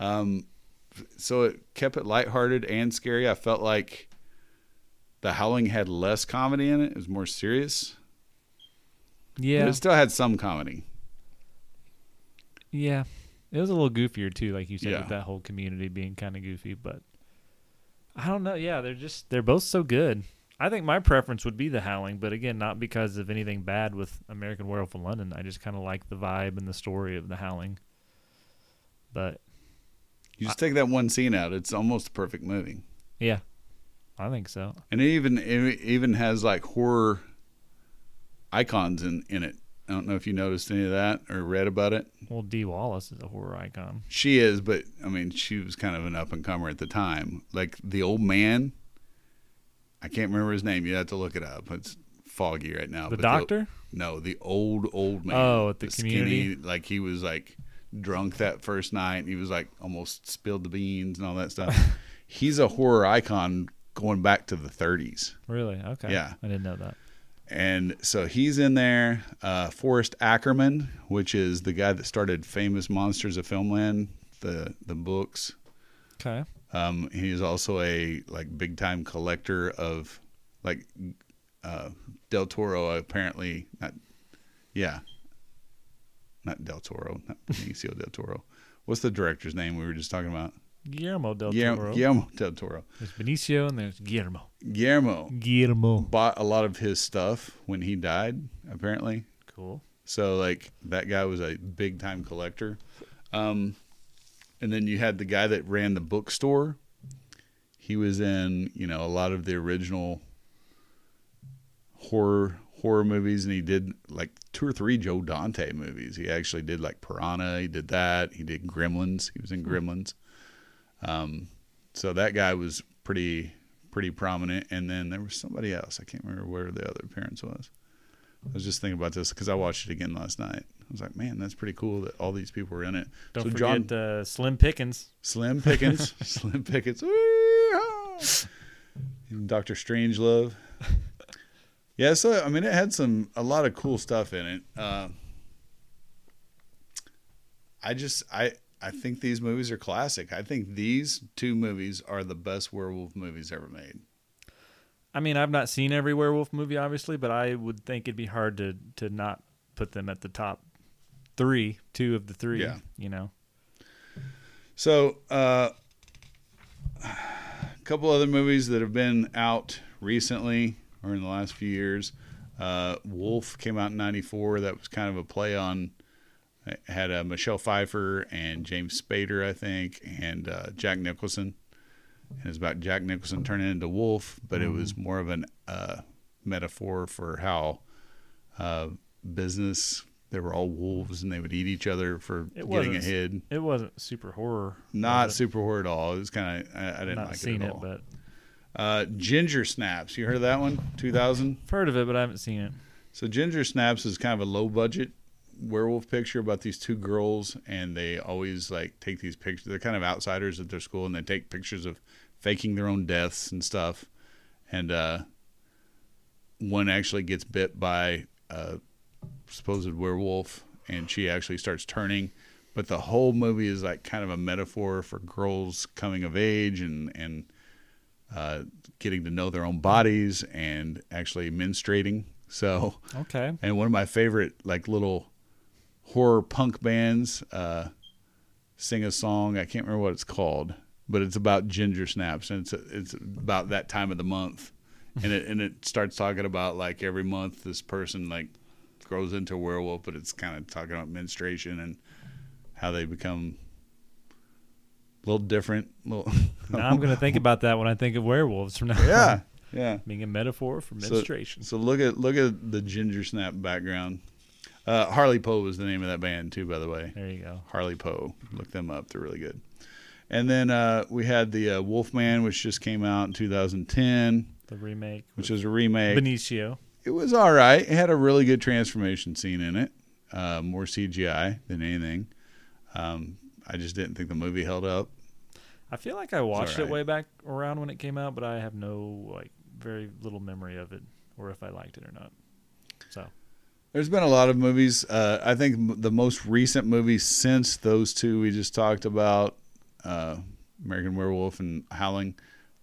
[SPEAKER 2] Um, so it kept it lighthearted and scary. I felt like the Howling had less comedy in it; it was more serious.
[SPEAKER 3] yeah,
[SPEAKER 2] but it still had some comedy.
[SPEAKER 3] yeah. It was a little goofier too, like you said,
[SPEAKER 2] Yeah.
[SPEAKER 3] with that whole community being kind of goofy. But I don't know. Yeah, they're just they're both so good. I think my preference would be the Howling, but again, not because of anything bad with American Werewolf in London. I just kind of like the vibe and the story of the Howling. But
[SPEAKER 2] You just take that one scene out; it's almost a perfect movie.
[SPEAKER 3] yeah, I think so.
[SPEAKER 2] And it even it even has like horror icons in in it. I don't know if you noticed any of that or read about it.
[SPEAKER 3] Well, Dee Wallace is a horror icon.
[SPEAKER 2] She is, but I mean, she was kind of an up and comer at the time. Like the old man, I can't remember his name. You have to look it up. It's foggy right now.
[SPEAKER 3] The doctor?
[SPEAKER 2] no, the old old man.
[SPEAKER 3] Oh, at the
[SPEAKER 2] skinny,
[SPEAKER 3] community?
[SPEAKER 2] like he was like drunk that first night. And he was like almost spilled the beans and all that stuff. He's a horror icon going back to the 30s.
[SPEAKER 3] Really? Okay.
[SPEAKER 2] Yeah.
[SPEAKER 3] I didn't know that.
[SPEAKER 2] And so he's in there. Uh, Forrest Ackerman, which is the guy that started Famous Monsters of Filmland, the the books.
[SPEAKER 3] Okay.
[SPEAKER 2] Um, he's also a like big time collector of like uh, Del Toro. Apparently, not yeah, not Del Toro, not Benicio Del Toro. What's the director's name we were just talking about?
[SPEAKER 3] Guillermo del
[SPEAKER 2] Guillermo,
[SPEAKER 3] Toro.
[SPEAKER 2] Guillermo Del Toro.
[SPEAKER 3] There's Benicio and there's Guillermo.
[SPEAKER 2] Guillermo
[SPEAKER 3] Guillermo.
[SPEAKER 2] bought a lot of his stuff when he died. Apparently,
[SPEAKER 3] Cool.
[SPEAKER 2] So like that guy was a big time collector. Um, and then you had the guy that ran the bookstore. He was in, you know, a lot of the original horror horror movies and he did like two or three Joe Dante movies. He actually did like Piranha, he did that, he did Gremlins, he was in Gremlins. Um so that guy was pretty pretty prominent and then there was somebody else. I can't remember where the other appearance was. I was just thinking about this because I watched it again last night. I was like, man, that's pretty cool that all these people were in it.
[SPEAKER 3] Don't
[SPEAKER 2] so
[SPEAKER 3] forget
[SPEAKER 2] John
[SPEAKER 3] uh, Slim Pickens.
[SPEAKER 2] Slim Pickens, Slim Pickens! Doctor Strangelove. Yeah, so I mean, it had some a lot of cool stuff in it. Uh, I just I I think these movies are classic. I think these two movies are the best werewolf movies ever made.
[SPEAKER 3] I mean, I've not seen every werewolf movie, obviously, but I would think it'd be hard to to not put them at the top three, two of the three.
[SPEAKER 2] Yeah.
[SPEAKER 3] You know.
[SPEAKER 2] So, uh, a couple other movies that have been out recently or in the last few years. Uh, Wolf came out in '94. That was kind of a play on. It Had uh, Michelle Pfeiffer and James Spader, I think, and uh, Jack Nicholson. And it's about Jack Nicholson turning into Wolf, but it was more of an uh, metaphor for how uh, business. They were all wolves, and they would eat each other for
[SPEAKER 3] It
[SPEAKER 2] getting ahead.
[SPEAKER 3] It wasn't super horror.
[SPEAKER 2] Not super horror at all. It was kind of I, I didn't like
[SPEAKER 3] seen
[SPEAKER 2] it
[SPEAKER 3] it,
[SPEAKER 2] at all.
[SPEAKER 3] but
[SPEAKER 2] uh, Ginger Snaps, you heard of that one? Two thousand.
[SPEAKER 3] I've heard of it, but I haven't seen it.
[SPEAKER 2] So Ginger Snaps is kind of a low budget werewolf picture about these two girls, and they always like take these pictures. They're kind of outsiders at their school, and they take pictures of faking their own deaths and stuff. And uh, one actually gets bit by a supposed werewolf, and she actually starts turning. But the whole movie is like kind of a metaphor for girls coming of age and and uh, getting to know their own bodies and actually menstruating. So,
[SPEAKER 3] Okay.
[SPEAKER 2] and one of my favorite like little horror punk bands uh, sing a song. I can't remember what it's called, but it's about ginger snaps, and it's it's about that time of the month, and it and it starts talking about like every month this person like grows into a werewolf, but it's kind of talking about menstruation and how they become a little different. Little
[SPEAKER 3] Now I'm gonna think about that when I think of werewolves from now.
[SPEAKER 2] yeah,
[SPEAKER 3] on.
[SPEAKER 2] yeah.
[SPEAKER 3] Being a metaphor for
[SPEAKER 2] So-
[SPEAKER 3] menstruation.
[SPEAKER 2] So look at look at the ginger snap background. Uh, Harley Poe was the name of that band too, by the way.
[SPEAKER 3] there you go.
[SPEAKER 2] Harley Poe. Look them up; they're really good. And then uh, we had the uh, Wolfman, which just came out in 2010,
[SPEAKER 3] The remake.
[SPEAKER 2] which was a remake.
[SPEAKER 3] Benicio.
[SPEAKER 2] it was all right. It had a really good transformation scene in it, uh, more CGI than anything. Um, I just didn't think the movie held up.
[SPEAKER 3] I feel like I watched it
[SPEAKER 2] alright.
[SPEAKER 3] way back around when it came out, but I have no like very little memory of it or if I liked it or not.
[SPEAKER 2] There's been a lot of movies. Uh, I think the most recent movie since those two we just talked about, uh, American Werewolf and Howling,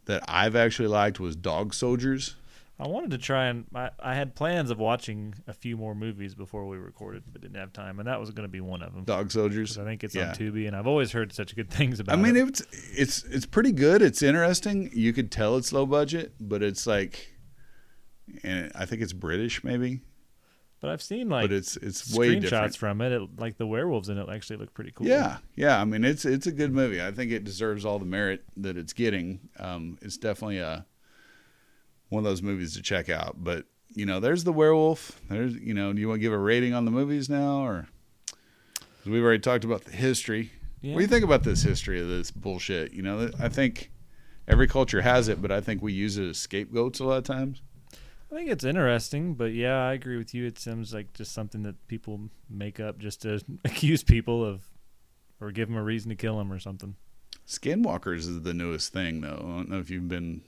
[SPEAKER 2] that I've actually liked was Dog Soldiers.
[SPEAKER 3] I wanted to try and I, I had plans of watching a few more movies before we recorded, but didn't have time, and that was going to be one of them.
[SPEAKER 2] Dog Soldiers.
[SPEAKER 3] I think it's
[SPEAKER 2] Yeah.
[SPEAKER 3] on Tubi, and I've always heard such good things about
[SPEAKER 2] I mean,
[SPEAKER 3] it.
[SPEAKER 2] it's it's it's pretty good. It's interesting. You could tell it's low budget, but it's like, and I think it's British maybe,
[SPEAKER 3] But I've seen like
[SPEAKER 2] but it's it's way
[SPEAKER 3] screenshots
[SPEAKER 2] different.
[SPEAKER 3] from it, it. Like the werewolves in it actually look pretty cool.
[SPEAKER 2] Yeah, yeah. I mean, it's it's a good movie. I think it deserves all the merit that it's getting. Um, it's definitely a one of those movies to check out. But you know, there's the werewolf. There's you know, do you want to give a rating on the movies now, or 'cause we've already talked about the history.
[SPEAKER 3] Yeah.
[SPEAKER 2] What do you think about this history of this bullshit? You know, I think every culture has it, but I think we use it as scapegoats a lot of times.
[SPEAKER 3] I think it's interesting, but yeah, I agree with you. It seems like just something that people make up just to accuse people of, or give them a reason to kill them or something.
[SPEAKER 2] Skinwalkers is the newest thing, though. I don't know if you've been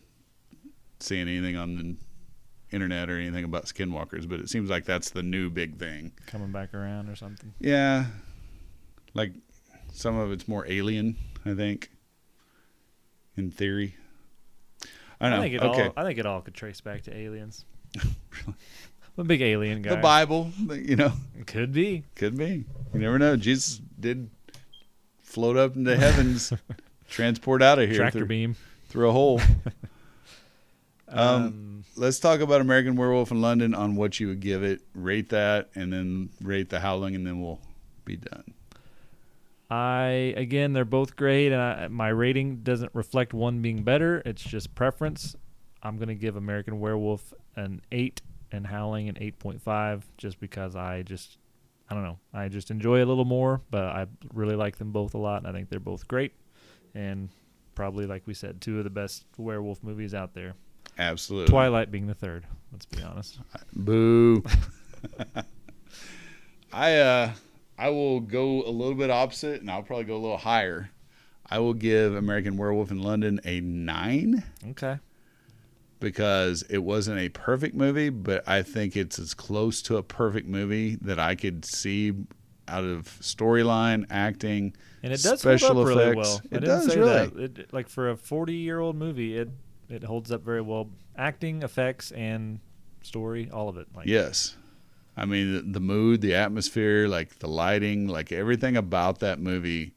[SPEAKER 2] seeing anything on the internet or anything about skinwalkers, but it seems like that's the new big thing.
[SPEAKER 3] Coming back around or something.
[SPEAKER 2] Yeah, like some of it's more alien, I think. In theory, I don't know.
[SPEAKER 3] think it
[SPEAKER 2] okay,
[SPEAKER 3] all. I think it all could trace back to aliens. I'm a big alien guy.
[SPEAKER 2] the Bible, you know,
[SPEAKER 3] could be.
[SPEAKER 2] could be. You never know. Jesus did float up into heavens, transport out of here
[SPEAKER 3] Tractor
[SPEAKER 2] through,
[SPEAKER 3] beam.
[SPEAKER 2] through a hole. Um,
[SPEAKER 3] Um,
[SPEAKER 2] Let's talk about American Werewolf in London on what you would give it. Rate that, and then rate The Howling, and then we'll be done.
[SPEAKER 3] I again, they're both great, and I, my rating doesn't reflect one being better. It's just preference. I'm gonna give American Werewolf an eight and Howling an eight point five, just because I just, I don't know, I just enjoy it a little more. But I really like them both a lot, and I think they're both great, and probably like we said, two of the best werewolf movies out there.
[SPEAKER 2] Absolutely.
[SPEAKER 3] Twilight being the third. Let's be honest.
[SPEAKER 2] Boo. I uh I will go a little bit opposite and I'll probably go a little higher. I will give American Werewolf in London a 9
[SPEAKER 3] Okay.
[SPEAKER 2] Because it wasn't a perfect movie, but I think it's as close to a perfect movie that I could see out of storyline, acting,
[SPEAKER 3] And it does
[SPEAKER 2] special
[SPEAKER 3] hold up really
[SPEAKER 2] effects.
[SPEAKER 3] well. I
[SPEAKER 2] It
[SPEAKER 3] didn't
[SPEAKER 2] does
[SPEAKER 3] say
[SPEAKER 2] really.
[SPEAKER 3] that. It, like for a 40 year old movie, it it holds up very well. Acting, effects, and story, all of it. Like
[SPEAKER 2] Yes. I mean, the, the mood, the atmosphere, like the lighting, like everything about that movie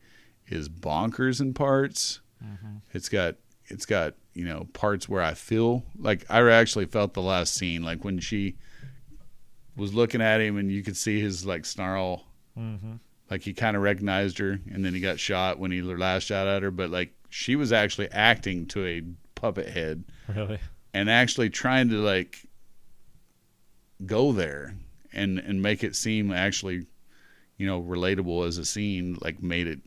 [SPEAKER 2] is bonkers in parts. Mm-hmm. It's got, it's got, you know, parts where I feel like I actually felt the last scene, like when she was looking at him and you could see his like snarl,
[SPEAKER 3] Mm-hmm.
[SPEAKER 2] like he kind of recognized her and then he got shot when he last shot at her. But like she was actually acting to a puppet head
[SPEAKER 3] Really.
[SPEAKER 2] and actually trying to like go there and and make it seem actually you know relatable as a scene like made it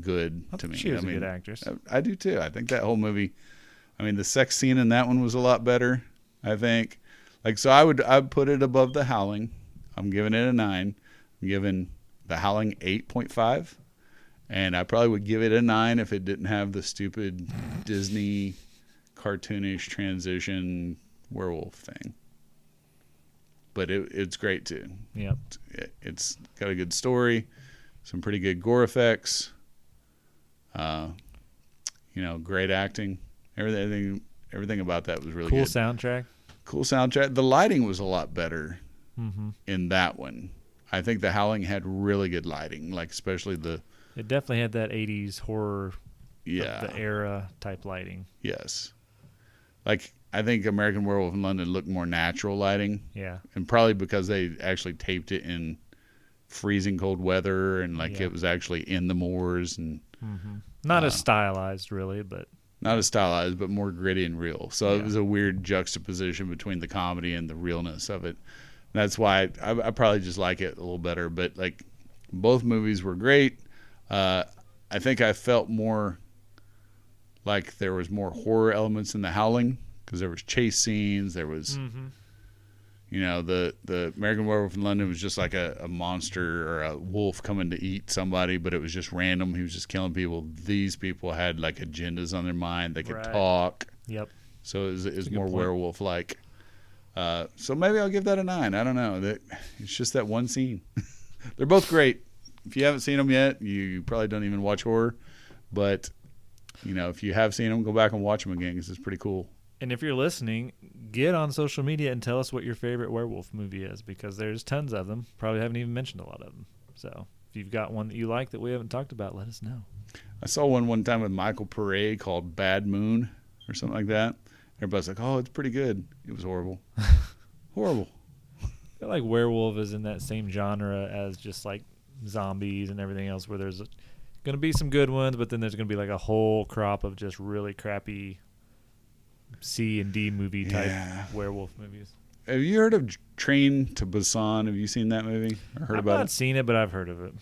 [SPEAKER 2] good to me
[SPEAKER 3] she was
[SPEAKER 2] I
[SPEAKER 3] a
[SPEAKER 2] mean,
[SPEAKER 3] good actress.
[SPEAKER 2] I, I do too i think that whole movie i mean the sex scene in that one was a lot better i think like so i would i'd put it above the howling i'm giving it a nine i'm giving the howling 8.5 and i probably would give it a nine if it didn't have the stupid disney cartoonish transition werewolf thing. But it, it's great too.
[SPEAKER 3] Yep.
[SPEAKER 2] It, it's got a good story, some pretty good gore effects. Uh, you know, great acting. Everything, everything, about that was really
[SPEAKER 3] cool
[SPEAKER 2] good.
[SPEAKER 3] soundtrack.
[SPEAKER 2] Cool soundtrack. The lighting was a lot better
[SPEAKER 3] Mm-hmm.
[SPEAKER 2] in that one. I think The Howling had really good lighting, like especially the
[SPEAKER 3] It definitely had that 80s horror,
[SPEAKER 2] yeah,
[SPEAKER 3] the era type lighting.
[SPEAKER 2] yes. Like I think American Werewolf in London looked more natural lighting.
[SPEAKER 3] Yeah.
[SPEAKER 2] and probably because they actually taped it in freezing cold weather and like
[SPEAKER 3] Yeah.
[SPEAKER 2] it was actually in the moors and
[SPEAKER 3] Mm-hmm. Not as
[SPEAKER 2] Uh,
[SPEAKER 3] stylized, really, but
[SPEAKER 2] not as stylized but more gritty and real. So it was a weird juxtaposition between the comedy and the realness of it. That's why I, I probably just like it a little better but like both movies were great. Uh, i think i felt more like there was more horror elements in the howling because there was chase scenes there was
[SPEAKER 3] mm-hmm.
[SPEAKER 2] You know, the the American Werewolf in London was just like a, a monster or a wolf coming to eat somebody, but it was just random. He was just killing people. These people had like agendas on their mind. They could
[SPEAKER 3] Right.
[SPEAKER 2] talk,
[SPEAKER 3] Yep.
[SPEAKER 2] so it's it was
[SPEAKER 3] a good
[SPEAKER 2] more werewolf like. Uh, so maybe I'll give that a nine. I don't know. That it's just that one scene. They're both great. If you haven't seen them yet, you probably don't even watch horror. But you know, if you have seen them, go back and watch them again because it's pretty cool.
[SPEAKER 3] And if you're listening, get on social media and tell us what your favorite werewolf movie is because there's tons of them. Probably haven't even mentioned a lot of them. So if you've got one that you like that we haven't talked about, let us know.
[SPEAKER 2] I saw one one time with Michael Pare called Bad Moon or something like that. Everybody's like, "Oh, it's pretty good." It was horrible, horrible.
[SPEAKER 3] I feel like werewolf is in that same genre as just like zombies and everything else, where there's going to be some good ones, but then there's going to be like a whole crop of just really crappy C and D movie type
[SPEAKER 2] Yeah.
[SPEAKER 3] werewolf movies.
[SPEAKER 2] Have you heard of Train to Busan? Have you seen that movie or heard
[SPEAKER 3] I've
[SPEAKER 2] about
[SPEAKER 3] not
[SPEAKER 2] it?
[SPEAKER 3] seen it, but I've heard of it.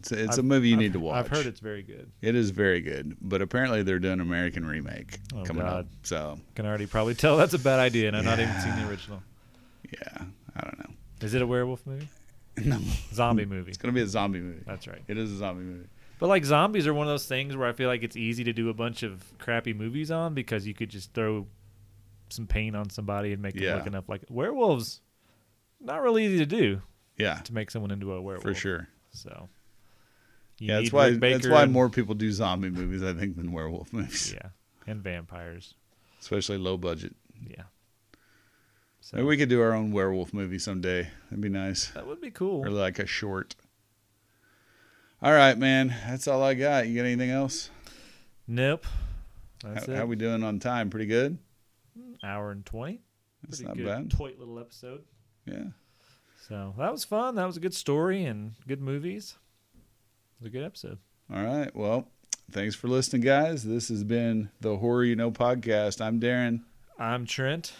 [SPEAKER 2] It's, it's a movie you
[SPEAKER 3] I've-
[SPEAKER 2] need to watch.
[SPEAKER 3] I've heard it's very good.
[SPEAKER 2] It is very good, but apparently they're doing an American remake
[SPEAKER 3] Oh,
[SPEAKER 2] coming
[SPEAKER 3] God.
[SPEAKER 2] up. So
[SPEAKER 3] Can already probably tell that's a bad idea, and I've not even seen the original.
[SPEAKER 2] yeah, I don't know.
[SPEAKER 3] Is it a werewolf movie?
[SPEAKER 2] No,
[SPEAKER 3] Zombie movie.
[SPEAKER 2] it's gonna be a zombie movie.
[SPEAKER 3] That's right.
[SPEAKER 2] It is a zombie movie.
[SPEAKER 3] But like zombies are one of those things where I feel like it's easy to do a bunch of crappy movies on because you could just throw some paint on somebody and make
[SPEAKER 2] Yeah.
[SPEAKER 3] them look enough like werewolves. Not really easy to do
[SPEAKER 2] Yeah,
[SPEAKER 3] to make someone into a werewolf.
[SPEAKER 2] for sure.
[SPEAKER 3] So you
[SPEAKER 2] Yeah, that's why that's why
[SPEAKER 3] and-
[SPEAKER 2] more people do zombie movies, I think, than werewolf movies,
[SPEAKER 3] yeah, and vampires.
[SPEAKER 2] especially low budget.
[SPEAKER 3] Yeah. So
[SPEAKER 2] Maybe we could do our own werewolf movie someday. That'd be nice,
[SPEAKER 3] that would be cool.
[SPEAKER 2] or like a short. All right, man. That's all I got. You got anything else?
[SPEAKER 3] Nope. That's
[SPEAKER 2] How,
[SPEAKER 3] it.
[SPEAKER 2] how we doing on time? Pretty good.
[SPEAKER 3] Hour and twenty.
[SPEAKER 2] That's
[SPEAKER 3] Pretty
[SPEAKER 2] not
[SPEAKER 3] good,
[SPEAKER 2] bad.
[SPEAKER 3] Toy little episode.
[SPEAKER 2] Yeah.
[SPEAKER 3] So that was fun. That was a good story and good movies. It was a good episode.
[SPEAKER 2] All right. Well, thanks for listening, guys. This has been the Horror You Know podcast. I'm Darrin.
[SPEAKER 3] I'm Trent.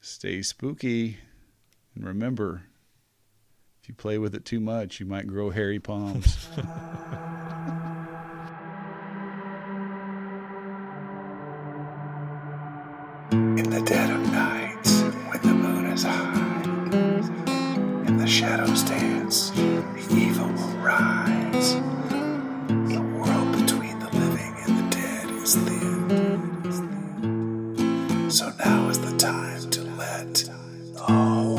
[SPEAKER 2] Stay spooky. And remember, if you play with it too much, you might grow hairy palms. the dead of night, when the moon is high, and the shadows dance, the evil will rise. The world between the living and the dead is thin. So now is the time to let all.